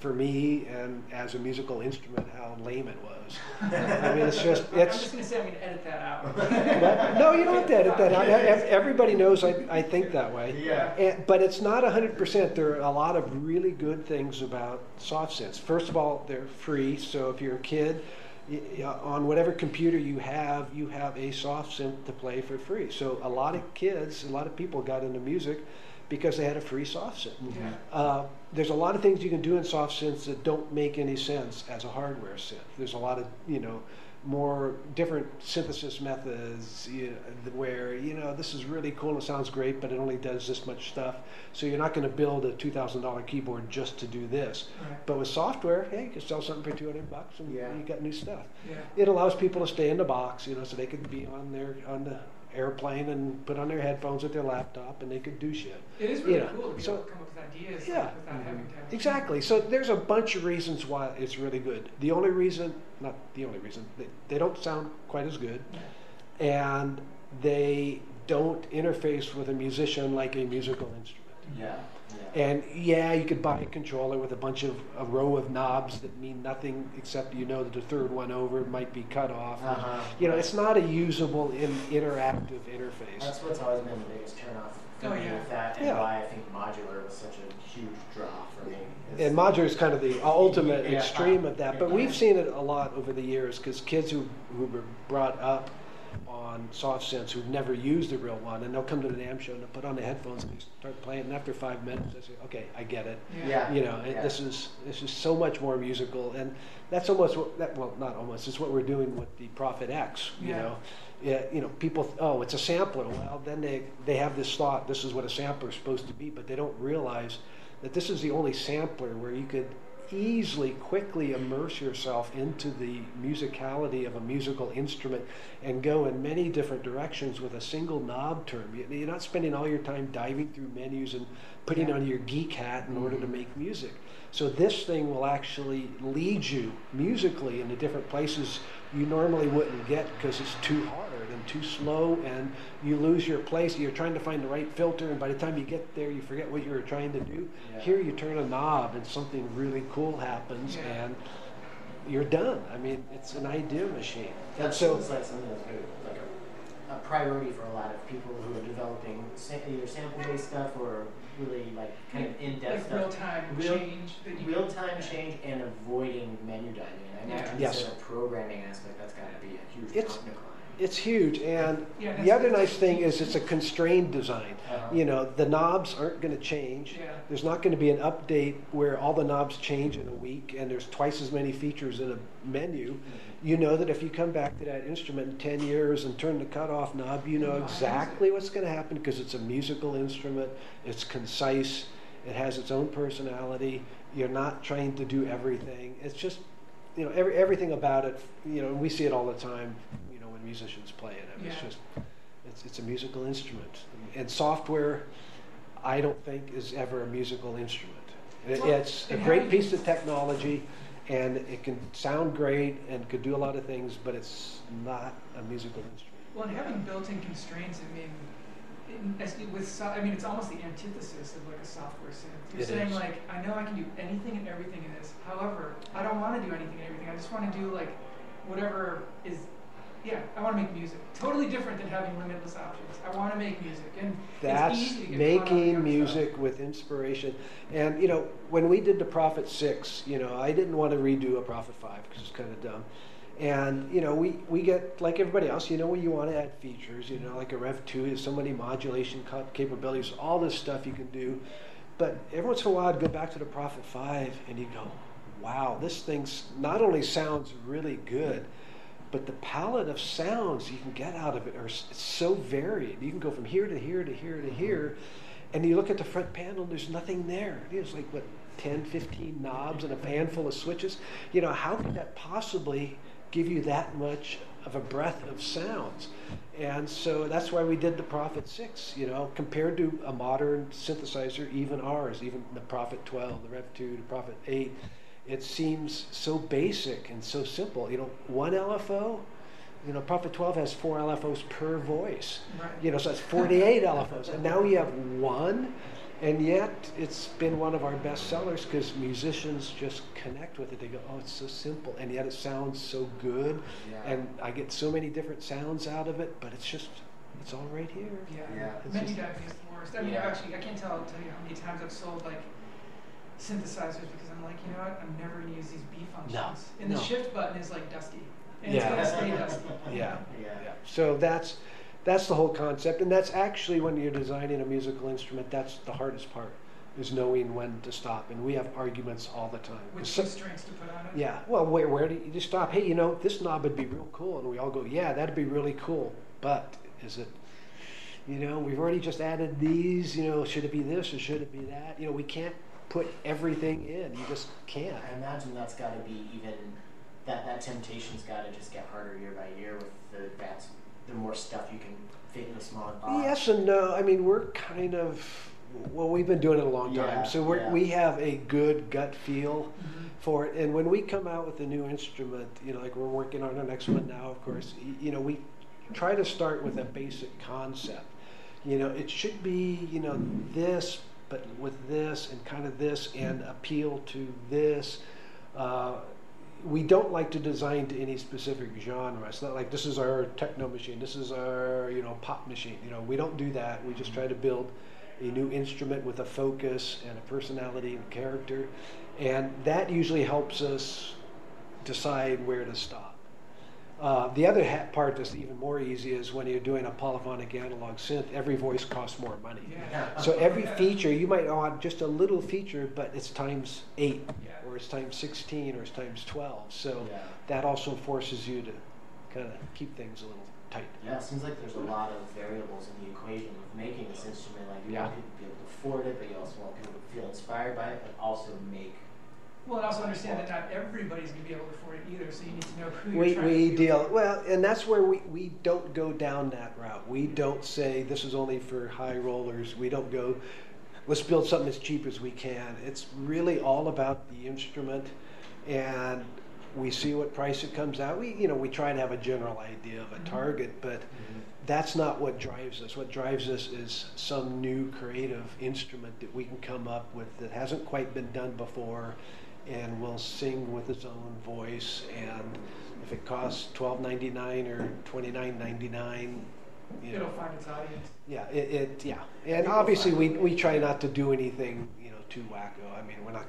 for me and as a musical instrument, how lame it was. I mean, it's just it's. I'm it's, just gonna say I'm gonna edit that out. What? No, you don't have to edit that out. Everybody knows I, I think that way. Yeah. And, but it's not 100%. There are a lot of really good things about soft synths. First of all, they're free. So if you're a kid, y- y- on whatever computer you have, you have a soft synth to play for free. So a lot of kids, a lot of people got into music because they had a free soft synth. Yeah. Uh, there's a lot of things you can do in soft synths that don't make any sense as a hardware synth. There's a lot of, you know, more different synthesis methods you know, where, you know, this is really cool, it sounds great, but it only does this much stuff. So you're not going to build a $2,000 keyboard just to do this. Right. But with software, hey, you can sell something for 200 bucks and Yeah. you got new stuff. Yeah. It allows people to stay in the box, you know, so they can be on their on the airplane and put on their headphones with their laptop and they could do shit. It is really You know, cool to be so- to come up with ideas Yeah. like, without having to have mm-hmm. Exactly. So there's a bunch of reasons why it's really good. The only reason, not the only reason, they, they don't sound quite as good, and they don't interface with a musician like a musical instrument. Yeah. And yeah, you could buy a controller with a bunch of a row of knobs that mean nothing except you know that the third one over might be cut off. Uh-huh. You know, it's not a usable in, interactive interface. That's what's always been the biggest turnoff for Oh, me yeah. with that, and Yeah. why I think modular was such a huge draw for me. is- And modular is kind of the ultimate Yeah. extreme of that, but we've seen it a lot over the years because kids who, who were brought up on soft synths who've never used a real one, and they'll come to the NAMM show and they'll put on the headphones and they start playing, and after five minutes, they say, "Okay, I get it." yeah, You know, Yeah. this is this is so much more musical, and that's almost what that well, not almost. It's what we're doing with the Prophet X. You Yeah. know, yeah, you know, people. Oh, it's a sampler. Well, then they they have this thought. This is what a sampler is supposed to be, but they don't realize that this is the only sampler where you could easily, quickly immerse yourself into the musicality of a musical instrument and go in many different directions with a single knob term. You- You're not spending all your time diving through menus and putting Yeah. on your geek hat in order to mm-hmm. make music. So this thing will actually lead you musically into different places you normally wouldn't get because it's too hard and too slow and you lose your place. You're trying to find the right filter and by the time you get there you forget what you were trying to do. Yeah. Here you turn a knob and something really cool happens Yeah. and you're done. I mean, it's an idea machine. And That so seems like something that's very, like a, a priority for a lot of people who are developing either sample-based stuff or really like kind of in-depth Like real time Real- change Real-time change and avoiding menu diving. And I imagine Yes. this is a programming aspect. That's got to be a huge It's- decline. it's huge and Yeah, the other nice thing is it's a constrained design. Uh-huh. You know, the knobs aren't going to change. Yeah. There's not going to be an update where all the knobs change in a week and there's twice as many features in a menu. You know that if you come back to that instrument in 10 years and turn the cutoff knob, you know You know how to use exactly what's going to happen because it's a musical instrument, it's concise, it has its own personality. You're not trying to do everything. It's just, you know, every, everything about it, you know, we see it all the time, you know, when musicians play it. I mean, It's just, it's, it's a musical instrument. And software, I don't think is ever a musical instrument. It- It's a great piece of technology, and it can sound great and could do a lot of things, but it's not a musical instrument. Well, and having built-in constraints, I mean, in, as, with so, I mean, it's almost the antithesis of like a software synth. You're It saying is. like, I know I can do anything and everything in this. However, I don't want to do anything and everything. I just want to do like whatever is. Yeah, I want to make music. Totally different than having limitless options. I want to make music, and That's it's easy to get caught up making music with inspiration. And, you know, when we did the Prophet 6, you know, I didn't want to redo a Prophet 5 because it's kind of dumb. And, you know, we, we get, like everybody else, you know, when you want to add features, you know, like a Rev 2 has so many modulation capabilities, all this stuff you can do. But every once in a while, I'd go back to the Prophet 5 and you go, wow, this thing's not only sounds really good, but the palette of sounds you can get out of it are so varied. You can go from here to here to here to mm-hmm. here, and you look at the front panel, there's nothing there. It's like, what, 10, 15 knobs and a handful of switches? You know, how could that possibly give you that much of a breadth of sounds? And so that's why we did the Prophet 6, you know, compared to a modern synthesizer, even ours, even the Prophet 12, the Rev 2, the Prophet 8 it seems so basic and so simple. You know, one LFO, you know, Prophet 12 has four LFOs per voice. Right. You know, so that's 48 LFOs. And now we have one, and yet it's been one of our best sellers because musicians just connect with it. They go, oh, it's so simple, and yet it sounds so good. Yeah. And I get so many different sounds out of it, but it's just, it's all right here. Yeah. Yeah. It's Menu just- diving is the worst. I mean, Yeah. Actually, I can't tell, tell you how many times I've sold like synthesizers because I'm like, you know what, I'm never gonna use these B functions. And no. the shift button is like dusty, and Yeah. it's gonna stay dusty. you Yeah. Yeah. So that's that's the whole concept, and that's actually when you're designing a musical instrument. That's the hardest part, is knowing when to stop. And we have arguments all the time. Which So- constraints to put on it? yeah. Well, where where do you just stop? Hey, you know this knob would be real cool, and we all go, yeah, that'd be really cool. But is it? You know, we've already just added these. You know, should it be this or should it be that? You know, we can't put everything in. You just can't. I imagine that's got to be even that that temptation's got to just get harder year by year with the that's the more stuff you can fit in a smaller box. Yes and no. I mean, we're kind of well, we've been doing it a long time, so we're, yeah. we have a good gut feel Mhm. for it. And when we come out with a new instrument, you know, like we're working on our next one now, of course, you know, we try to start with a basic concept. you know, it should be, you know, this, but with this and kind of this and appeal to this. Uh, we don't like to design to any specific genre. It's not like this is our techno machine, this is our, you know, pop machine. You know, we don't do that. We just try to build a new instrument with a focus and a personality and character. And that usually helps us decide where to stop. Uh, the other ha- part that's even more easy is when you're doing a polyphonic analog synth, every voice costs more money. Yeah. So every feature, you might want just a little feature, but it's times eight, Yeah. or it's times 16, or it's times 12. So Yeah. that also forces you to kind of keep things a little tight. Yeah, it seems like there's a lot of variables in the equation of making this instrument. Like you want people to be able to afford it, but you also want people to feel inspired by it, but also make. Well, and also understand that not everybody's gonna be able to afford it either, so you need to know who you're We, trying we to deal well, and that's where we, we don't go down that route. We don't say this is only for high rollers. We don't go, let's build something as cheap as we can. It's really all about the instrument, and we see what price it comes out. We you know we try to have a general idea of a mm-hmm. target, but mm-hmm. that's not what drives us. What drives us is some new creative instrument that we can come up with that hasn't quite been done before and will sing with his own voice and if it costs twelve ninety nine or twenty nine ninety nine, you It'll know, find its audience. yeah, it, it yeah, and obviously we, we try not to do anything you know too wacko. I mean, we're not.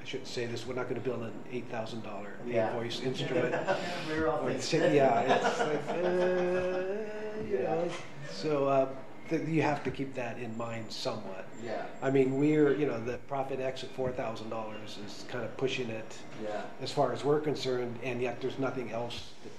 I shouldn't say this. We're not going to build an eight thousand dollar voice instrument. we were all Or yeah, it's like, uh, you know. So uh, th- you have to keep that in mind somewhat. Yeah. I mean, we're you know the Prophet X at four thousand dollars is kind of pushing it Yeah. as far as we're concerned, and yet there's nothing else that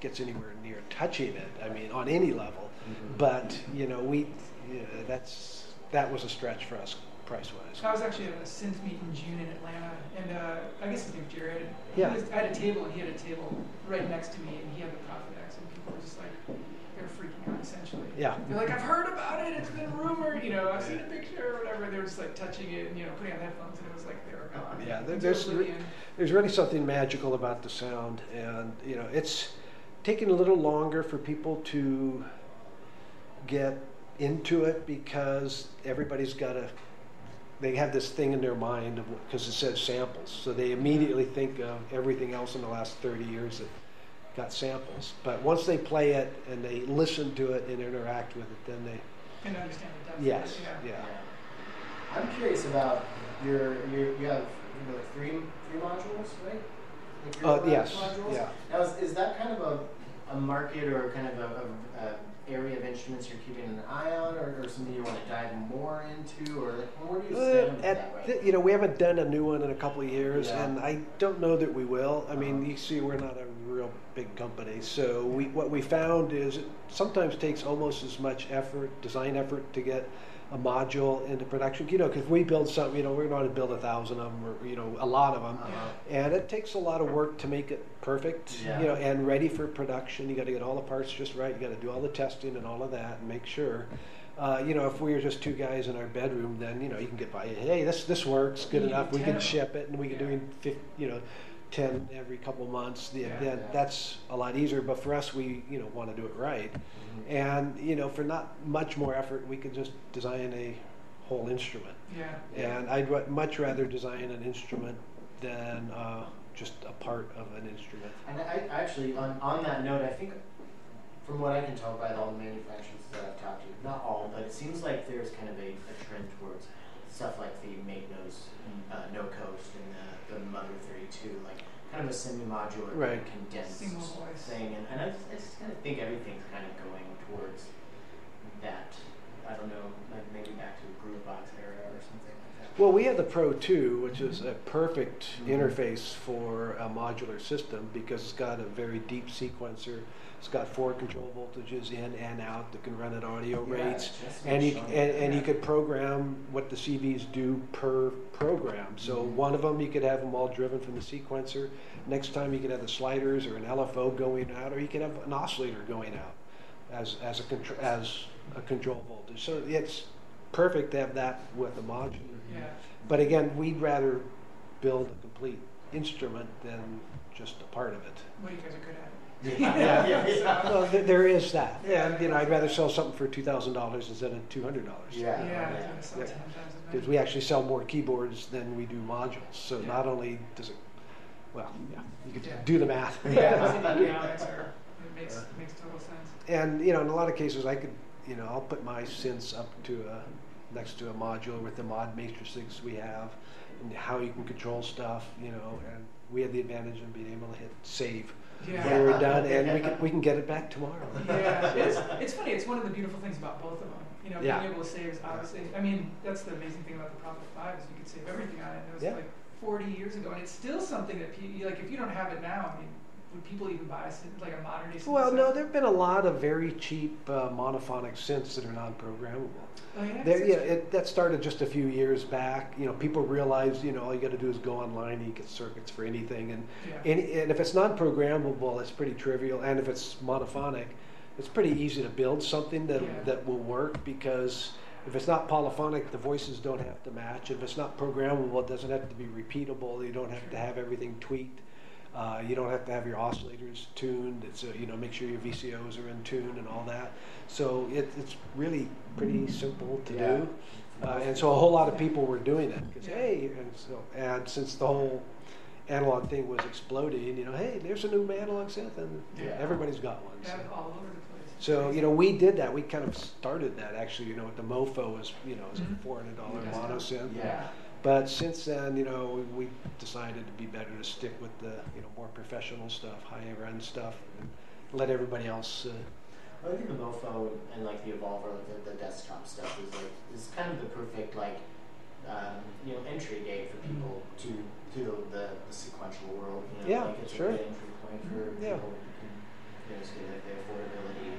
gets anywhere near touching it. I mean, on any level. Mhm. But you know, we yeah, that's that was a stretch for us price wise. I was actually at a synth meet in June in Atlanta, and uh, I guess I think Jared. he Yeah. was- I had a table, and he had a table right next to me, and he had the Prophet X, and people were just like, they were freaking out essentially. Yeah. They're like, I've heard about it. It's been rumored. You know, I've seen a picture or whatever. They were just like touching it and you know putting on headphones, and it was like they were gone. Yeah, there- there's- Oblivion. There's really something magical about the sound, and you know, it's taking a little longer for people to get into it because everybody's got a they have this thing in their mind because it says samples, so they immediately think of everything else in the last 30 years that got samples. But once they play it and they listen to it and interact with it, then they can understand the depth. yes, it, yeah. Yeah. I'm curious about your your you have you know, three three modules, right? Like Uh, yes, modules? yeah. Now is, is that kind of a, a market or kind of a, a, a area of instruments you're keeping an eye on, or, or something you want to dive more into, or like, where do you Uh, stand that at right th- you know, we haven't done a new one in a couple of years, Yeah. and I don't know that we will. I mean, Uh-huh. you see, we're not a real big company, so we what we found is it sometimes takes almost as much effort, design effort, to get a module into production. You know, because we build something, you know, we're going to build a thousand of them, or you know, a lot of them, Uh-huh. and it takes a lot of work to make it perfect. Yeah. You know, and ready for production. You got to get all the parts just right. You got to do all the testing and all of that, and make sure. Uh, you know, if we were just two guys in our bedroom, then you know you can get by. Hey, this this works good enough. We can ship it, and we can Yeah. do you know, ten every couple months. The, Yeah. then Yeah. that's a lot easier. But for us, we you know want to do it right, Mhm. and you know for not much more effort, we could just design a whole instrument. Yeah. And I'd much rather design an instrument than uh, just a part of an instrument. And I, I actually, on, on that note, I think from what I can tell by all the manufacturers that I've talked to, not all, but it seems like there's kind of a, a trend towards stuff like the Make Noise's uh, No Coast and the, the Mother 32, like kind of a semi-modular, Right. condensed Single thing. And, and I, just, I just kind of think everything's kind of going towards that. I don't know, like maybe back to the Groovebox era or something like that. Well, we have the Pro 2, which is a perfect Mhm. interface for a modular system because it's got a very deep sequencer. It's got four control voltages in and out that can run at audio Yeah, rates. And you, and, and you could program what the CVs do per program. So Mhm. one of them, you could have them all driven from the sequencer. Next time, you could have the sliders or an LFO going out, or you could have an oscillator going out as, as, a, contr- as a control voltage. So it's perfect to have that with a modular. Yeah. But again, we'd rather build a complete instrument than just a part of it. What you guys are good at. it. Yeah, yeah. Well, th- there is that, and you know, I'd rather sell something for two thousand dollars instead of two hundred dollars. Yeah, it's gonna sell Yeah. ten times as many. Because we actually sell more keyboards than we do modules. So Yeah. not only does it, well, yeah, you could Yeah. do the math. Yeah, the it makes, uh. makes total sense. And you know, in a lot of cases, I could, you know, I'll put my synths up to a next to a module with the mod matrices we have, and how you can control stuff. You know, and we had the advantage of being able to hit save Yeah. when we're done, and we can we can get it back tomorrow. Yeah, it's, it's funny. It's one of the beautiful things about both of them. You know, Yeah. being able to save is obviously. I mean, that's the amazing thing about the Prophet Five is you could save everything on it. And it was Yeah. like 40 years ago, and it's still something that like. If you don't have it now, I mean, would people even buy a synth- like a modern day? Well, no, there've been a lot of very cheap uh, monophonic synths that are non-programmable. Oh, yeah, There, yeah, it, that started just a few years back. You know, people realized, you know, all you got to do is go online and you get circuits for anything. And, yeah. any, and if it's non-programmable, it's pretty trivial. And if it's monophonic, it's pretty easy to build something that Yeah. that will work because if it's not polyphonic, the voices don't have to match. If it's not programmable, it doesn't have to be repeatable. You don't have to have everything tweaked. Uh, you don't have to have your oscillators tuned. It's a, you know make sure your VCOs are in tune and all that. So it, it's really pretty simple to Yeah. do. Uh, and so a whole lot of people were doing it because Yeah. hey, and so and since the whole analog thing was exploding, you know, hey, there's a new analog synth, and Yeah. everybody's got one. Yeah, So. all over the place. So you know, we did that. We kind of started that actually. You know, with the Mopho was you know it was a four hundred dollar Yeah. mono synth. Yeah. But since then, you know, we, we decided to be better to stick with the you know more professional stuff, higher end stuff, and let everybody else. Uh, I think the Mopho and like the Evolver, like the, the desktop stuff is like is kind of the perfect like um, you know entry gate for people to to the, the, the sequential world. You know, Yeah, like it's sure. a good entry point for Yeah. people you know, the affordability.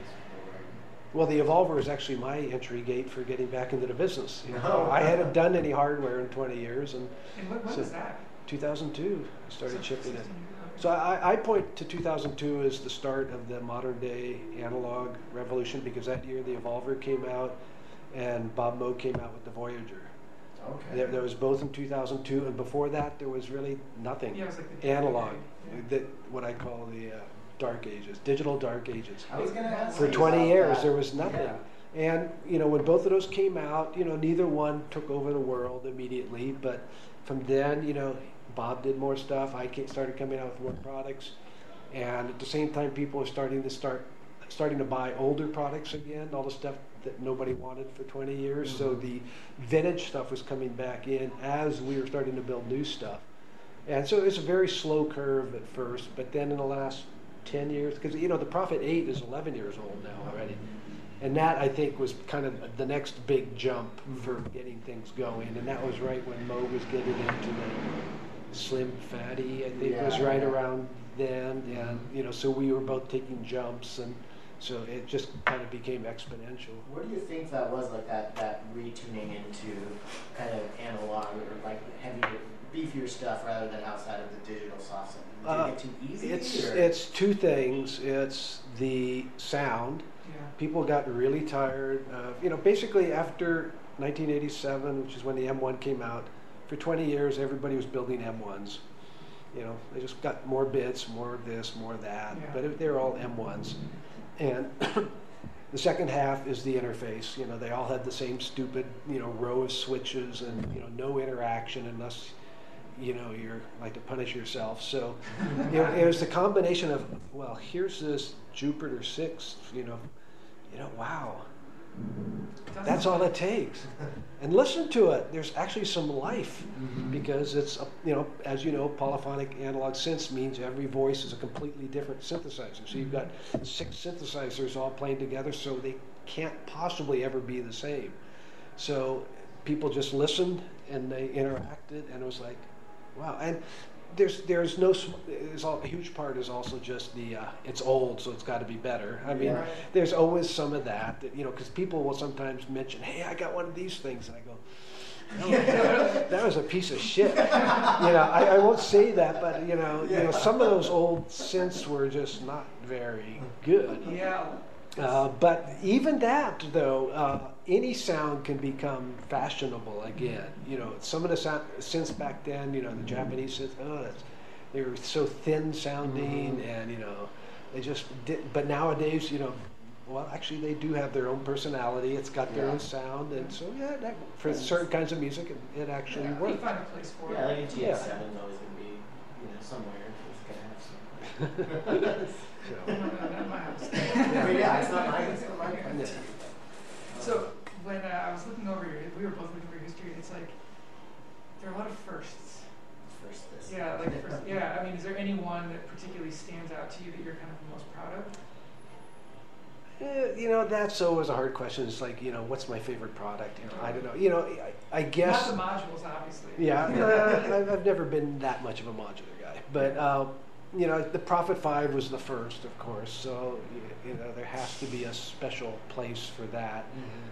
Well, the Evolver is actually my entry gate for getting back into the business. You know, Oh. I hadn't done any hardware in 20 years, and And what, when So- was that? 2002 I started So- shipping it. 16 years ago. So I, I point to 2002 as the start of the modern day analog revolution because that year the Evolver came out and Bob Moog came out with the Voyager. Okay. There, there was both in 2002 and before that there was really nothing Yeah, it was like the analog. Yeah. That what I call the uh, dark ages, digital dark ages. I was gonna ask For 20 about years that. there was nothing. Yeah. And you know when both of those came out, you know neither one took over the world immediately, but from then you know Bob did more stuff. I started coming out with more products, and at the same time people were starting to start starting to buy older products again, all the stuff that nobody wanted for 20 years. So Mhm. the vintage stuff was coming back in as we were starting to build new stuff. And so it's a very slow curve at first, but then in the last 10 years, because you know the Prophet 8 is 11 years old now already. And that I think was kind of the next big jump for getting things going. And that was right when Mo was getting into the Slim Phatty, I think was right yeah. around then. And, you know, so we were both taking jumps. And so it just kind of became exponential. Where do you think that was, like that, that retuning into kind of analog or like heavier, beefier stuff rather than outside of the digital soft stuff? Did Uh, it get too easy? It's, or? it's two things it's the sound. Yeah. people got really tired of, you know, basically after 1987, which is when the M1 came out, for 20 years everybody was building M1s. You know, they just got more bits, more of this, more of that, Yeah. but it, they're all M1s. And the second half is the interface. You know, they all had the same stupid, you know, row of switches and, you know, no interaction unless, you know, you're like to punish yourself. So know, it was the combination of, well, here's this Jupiter 6, you know, you know, wow, that's all it takes. And listen to it. There's actually some life Mhm. because it's, a, you know, as you know, polyphonic analog synths means every voice is a completely different synthesizer. So you've got six synthesizers all playing together, so they can't possibly ever be the same. So people just listened and they interacted, and it was like, wow. And there's there's no there's all, a huge part is also just the uh, it's old, so it's got to be better. I mean, Yeah. Right. there's always some of that, that you know, because people will sometimes mention, "Hey, I got one of these things," and I go, "No, "That was a piece of shit." you know, I, I won't say that, but you know, you know, some of those old synths were just not very good. Yeah. Uh, but even that, though, uh, any sound can become fashionable again. You know, some of the sound, since back then, you know, the Japanese synths, oh, that's, they were so thin sounding, mm-hmm. and you know, They just did. But nowadays, you know, well, actually, they do have their own personality. It's got their Yeah. own sound, and so yeah, that, for certain kinds of music, it, it actually Yeah, you works. find a place for Yeah, it. like a GX7 Yeah. is always going to be, you know, somewhere. It's going to have some. So, house. Yeah, it's not mine. It's not mine. Yeah. So when uh, I was looking over your, we were both looking over your history. It's like there are a lot of firsts. First this. Yeah, like first, yeah. I mean, is there any one that particularly stands out to you that you're kind of the most proud of? Eh, you know, that's always a hard question. It's like, you know, what's my favorite product? You know, I don't know. You know, I, I guess. Not the modules, obviously. Yeah, uh, I've, I've never been that much of a modular guy, but uh, you know, the Prophet Five was the first, of course. So you, know, there has to be a special place for that.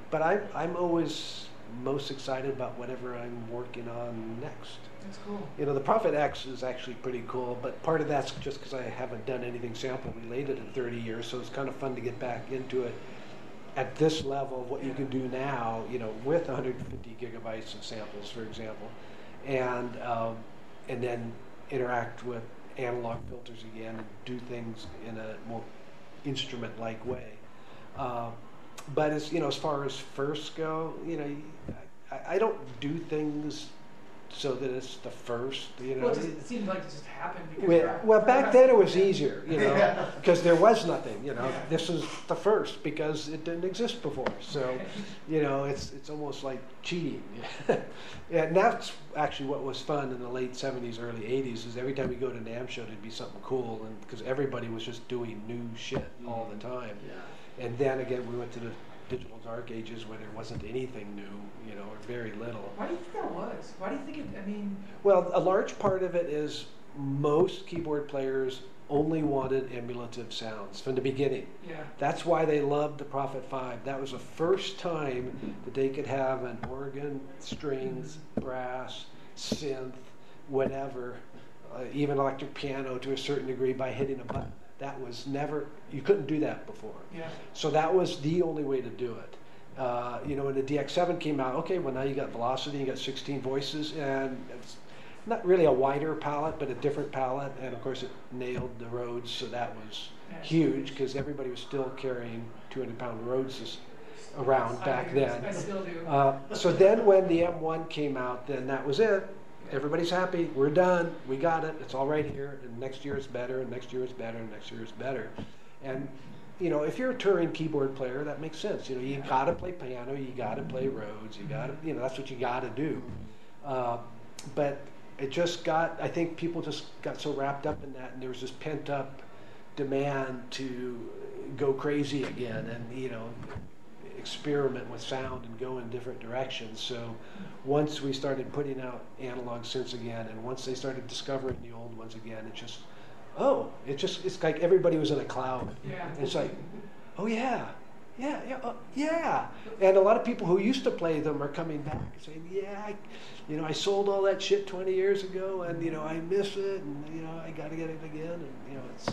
But I, I'm always most excited about whatever I'm working on next. That's cool. You know, the Prophet X is actually pretty cool, but part of that's just because I haven't done anything sample related in 30 years, so it's kind of fun to get back into it at this level of what you can do now, you know, with 150 gigabytes of samples, for example, and um, and then interact with analog filters again and do things in a more instrument-like way. Uh, but as you know, as far as first go, you know, I, I don't do things so that it's the first. You know, Well, it, just, it seemed like it just happened because. well, well, back then it was easier, you know, because there was nothing. You know, Yeah. this is the first because it didn't exist before. So, you know, it's it's almost like cheating. yeah, and that's actually what was fun in the late '70s, early '80s. Is every time we go to NAMM show, there'd be something cool, and because everybody was just doing new shit all the mm. time. Yeah. And then again, we went to the digital dark ages where there wasn't anything new, you know, or very little. Why do you think that was? Why do you think it? I mean, Well, a large part of it is most keyboard players only wanted emulative sounds from the beginning. yeah. That's why they loved the Prophet 5. That was the first time that they could have an organ, strings, brass, synth, whatever, uh, even electric piano to a certain degree by hitting a button. That was never, you couldn't do that before. Yeah. So that was the only way to do it. Uh, you know, when the DX7 came out, okay, well now you got velocity, you got 16 voices, and it's not really a wider palette, but a different palette, and of course it nailed the Rhodes, so that was huge because everybody was still carrying 200 pound Rhodes around back then. I still do. Uh, so then when the M1 came out, then that was it. Everybody's happy. We're done. We got it. It's all right here. And next year is better. And next year is better. And next year is better. And you know, if you're a touring keyboard player, that makes sense. You know, you got to play piano. You got to play Rhodes. You got to, you know, that's what you got to do. Uh, but it just got. I think people just got so wrapped up in that, and there was this pent up demand to go crazy again, and you know, experiment with sound and go in different directions. So once we started putting out analog synths again, and once they started discovering the old ones again, it just, oh, it just, it's like everybody was in a cloud. yeah. It's like, oh yeah, yeah, yeah, uh, yeah. And a lot of people who used to play them are coming back and saying, yeah, I, you know, I sold all that shit 20 years ago, and you know, I miss it, and you know, I got to get it again, and you know, it's,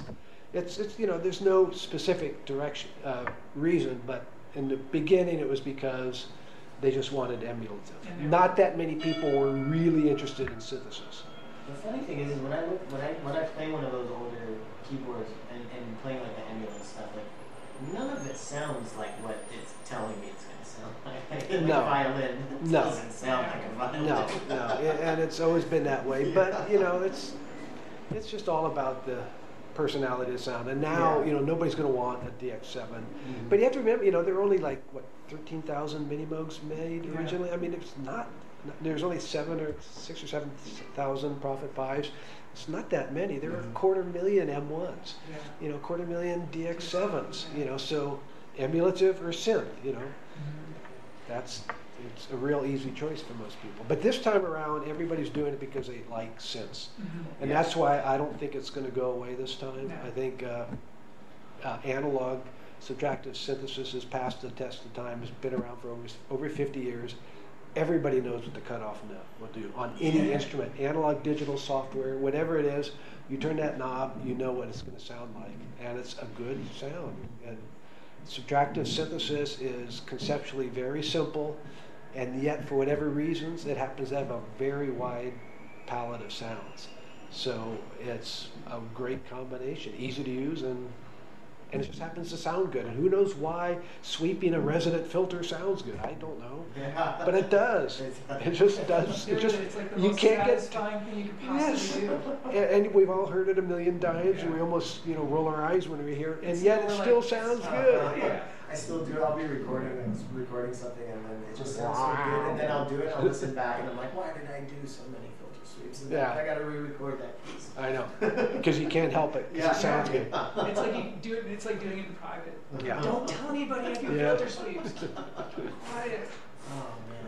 it's, it's, you know, there's no specific direction, uh, reason, but in the beginning it was because they just wanted emulative. Not that many people were really interested in synthesis. The funny thing is, is when I look, when I when I play one of those older keyboards and, and playing like the emulative stuff, like none of it sounds like what it's telling me it's gonna sound like. like No. a violin No. doesn't sound like a violin. No, no, a- and it's always been that way. But you know, it's it's just all about the personality of sound. And now, Yeah. you know, nobody's going to want a DX7. Mhm. But you have to remember, you know, there were only like what 13,000 Minimoogs made Yeah. originally. I mean, it's not. There's only seven or six or seven thousand Prophet Fives. It's not that many. There are a Mhm. quarter million M1s. Yeah. You know, quarter million DX7s. You know, so emulative or synth. You know, that's it's a real easy choice for most people. But this time around, everybody's doing it because they like synths, Mhm. and Yeah. that's why I don't think it's going to go away this time. No. I think uh, uh, analog subtractive synthesis has passed the test of time. Has been around for over over 50 years. Everybody knows what the cutoff will do on any instrument, analog, digital, software, whatever it is. You turn that knob, you know what it's going to sound like, and it's a good sound. And subtractive synthesis is conceptually very simple, and yet for whatever reasons, it happens to have a very wide palette of sounds. So it's a great combination, easy to use, and and it just happens to sound good. And who knows why sweeping a resonant filter sounds good? I don't know, Yeah. but it does. It just does. It just it's like the you most can't get. satisfying thing you could Yes, do. and, and we've all heard it a million times, and we almost you know roll our eyes when we hear it, and It's yet it still still sounds uh, good. Yeah. I still do. it. I'll be recording and recording something, and then it just sounds so good. And then I'll do it. I'll listen back, and I'm like, why did I do so many filter? And Yeah. I got to re-record that piece. I know, because you can't help it. 'cause Yeah. it sounds good. It's like you do it. It's like doing it in private. Yeah. Don't tell anybody I do Yeah. filter sweeps. Quiet. Oh man.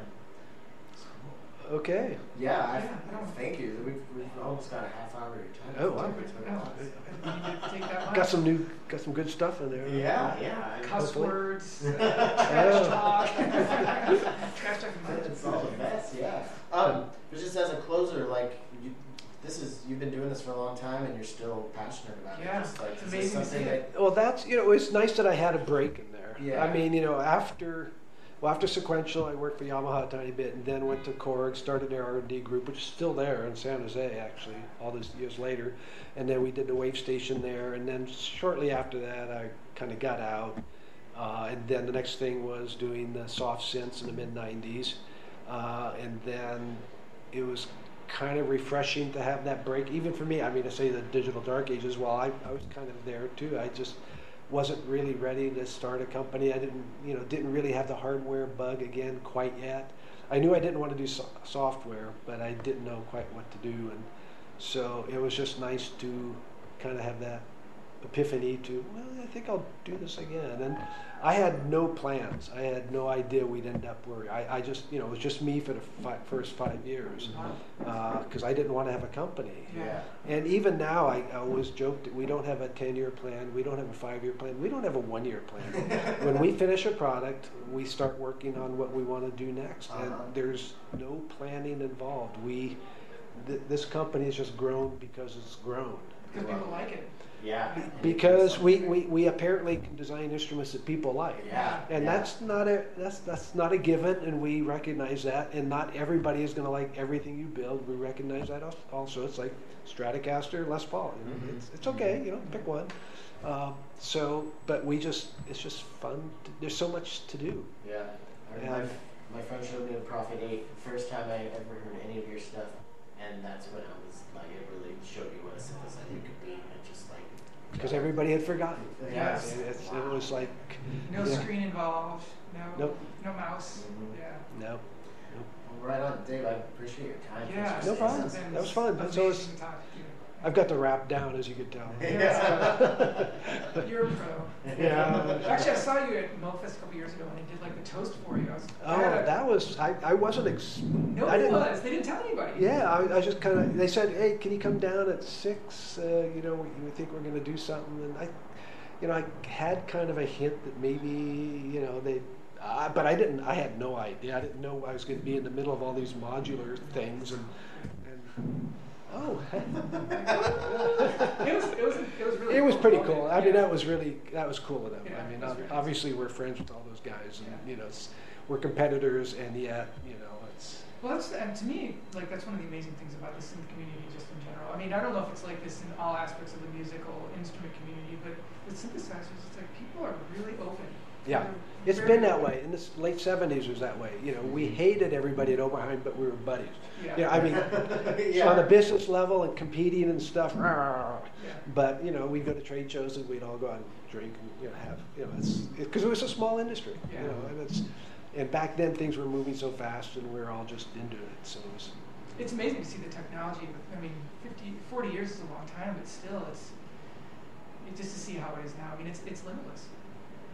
Okay. Yeah, I, Yeah, no. thank you. We've, we've almost got a half hour of your time. Oh, wow. No, you need to take that much. Got some new, got some good stuff in there. Yeah, yeah. I- cuss Hopefully. words, uh, trash Oh. talk, trash talk. and It's all the best, yeah. Um, but just as a closer, like you, this is you've been doing this for a long time, and you're still passionate about Yeah, it. Just like it's is this amazing to something see that Well, that's you know, it's nice that I had a break in there. Yeah. I mean, you know, after well, after Sequential, I worked for Yamaha a tiny bit, and then went to Korg, started their R and D group, which is still there in San Jose, actually, all these years later. And then we did the Wavestation there, and then shortly after that, I kind of got out. Uh, and then the next thing was doing the soft synths in the mid '90s, uh, and then it was kind of refreshing to have that break, even for me. I mean, to say the digital dark ages, well, I, I was kind of there too. I just wasn't really ready to start a company. I didn't, you know, didn't really have the hardware bug again quite yet. I knew I didn't want to do so- software, but I didn't know quite what to do, and so it was just nice to kind of have that epiphany to, well, I think I'll do this again. And I had no plans. I had no idea we'd end up where I, I just, you know, it was just me for the fi- first five years because I didn't want to have a company. yeah. And even now, I, I always joke that we don't have a 10 year plan, we don't have a five year plan, we don't have a one year plan. when we finish a product, we start working on what we want to do next. And Uh-huh. there's no planning involved. We, th- this company has just grown because it's grown. Because people like it. Yeah. Because we, we, we apparently can design instruments that people like. Yeah. And yeah. that's not a that's that's not a given, and we recognize that. And not everybody is going to like everything you build. We recognize that also. It's like Stratocaster, Les Paul. Mhm. it's, it's okay. You know, pick one. Um, so, but we just it's just fun. To, there's so much to do. Yeah. My, my friend showed me the Prophet 8, the first time I ever heard any of your stuff, and that's when I was like, it really showed me what a synthesizer could be, and just like. Because everybody had forgotten. Yes. And it's, it was like No Yeah. screen involved. No. Nope. No mouse. Mhm. Yeah. no, Well, right on, Dave. I appreciate your time. Yeah. Thanks No problem. That was fun. That's always- I've got the rap down as you could tell. Yeah. You're a pro. Yeah. Actually, I saw you at Moogfest a couple years ago, and they did like the toast for you. I was. Oh, had a- that was I, I wasn't. Ex- no, I Nobody didn't, was. They didn't tell anybody. Yeah, I, I just kind of. They said, "Hey, can you come down at six? Uh, you know, we, we think we're going to do something." And I, you know, I had kind of a hint that maybe, you know, they. Uh, but I didn't. I had no idea. I didn't know I was going to be in the middle of all these modular things and. and oh, It was. It was. It was really. it was cool. pretty cool. I mean, Yeah. that was really that was cool of them. Yeah, I mean, ob- obviously we're friends with all those guys, and Yeah. you know, it's, we're competitors, and yet, you know, it's. Well, that's and to me, like that's one of the amazing things about the synth community, just in general. I mean, I don't know if it's like this in all aspects of the musical instrument community, but with synthesizers, it's like people are really open. Yeah. Um, it's been that way. In the late seventies it was that way. You know, we hated everybody at Oberheim, but we were buddies. Yeah. Yeah, I mean, Yeah. on a business level and competing and stuff. Mm-hmm. Yeah. But you know, we'd go to trade shows and we'd all go out and drink and you know have you know it's because it, was a small industry. Yeah. You know, and it's and back then things were moving so fast and we were all just into it. So it was. It's amazing to see the technology. With, I mean, 50, 40 years is a long time, but still, it's it, just to see how it is now. I mean, it's it's limitless.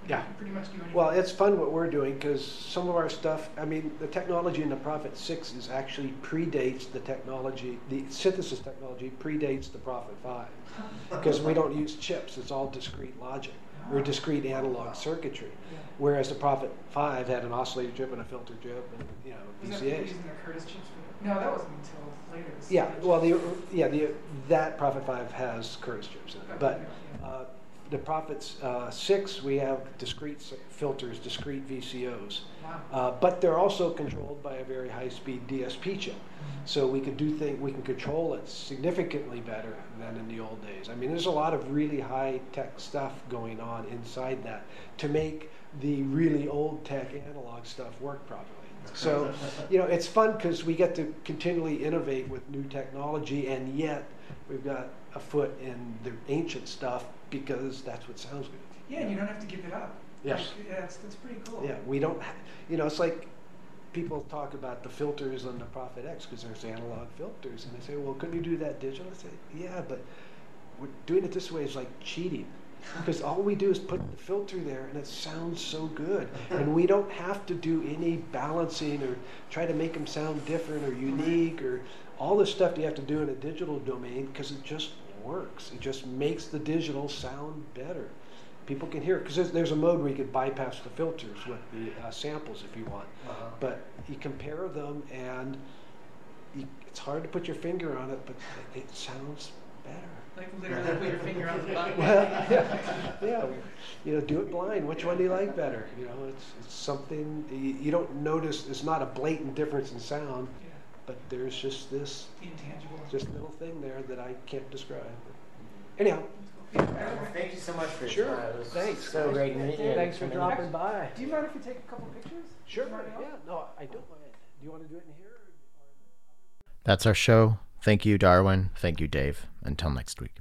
You Yeah. can pretty much do anything. Well, it's fun what we're doing because some of our stuff, I mean, the technology in the Prophet 6 is actually predates the technology, the synthesis technology predates the Prophet 5 because we don't use chips, it's all discrete logic or discrete analog circuitry. Yeah. Whereas the Prophet 5 had an oscillator chip and a filter chip and, you know, Was that VCAs. using the Curtis chips? No, that wasn't until later. Yeah, well, the yeah the that Prophet Five has Curtis chips in it, but uh, the Prophet uh, 6, we have discrete filters, discrete VCOs. Wow. Uh, but they're also controlled by a very high-speed DSP chip. So we can do things, we can control it significantly better than in the old days. I mean, there's a lot of really high-tech stuff going on inside that to make the really old-tech analog stuff work properly. So, you know, it's fun because we get to continually innovate with new technology, and yet we've got a foot in the ancient stuff because that's what sounds good. Yeah, and you don't have to give it up. Yes. Like, yeah, that's, that's pretty cool. Yeah, we don't, ha- you know, it's like people talk about the filters on the Prophet X because there's analog filters, and they say, well, couldn't you do that digital? I say, yeah, but we're doing it this way is like cheating. Because all we do is put the filter there and it sounds so good. And we don't have to do any balancing or try to make them sound different or unique or all the stuff you have to do in a digital domain because it just works. It just makes the digital sound better. People can hear it because there's, there's a mode where you could bypass the filters with the uh, samples if you want. But you compare them and you, it's hard to put your finger on it but it, it sounds better. Like literally put your finger on the button. well yeah, yeah. You know do it blind. Which one do you like better? You know it's, it's something you, you don't notice it's not a blatant difference in sound Yeah, but there's just this intangible. Just a little thing there that i can't describe anyhow thank you so much for your Sure. time. It was Thanks. So great meeting you. thanks for Coming. dropping by Do you mind if we take a couple pictures? Sure. Yeah. No, I don't mind. Do you want to do it in here? Or That's our show. Thank you, Darwin. Thank you, Dave. Until next week.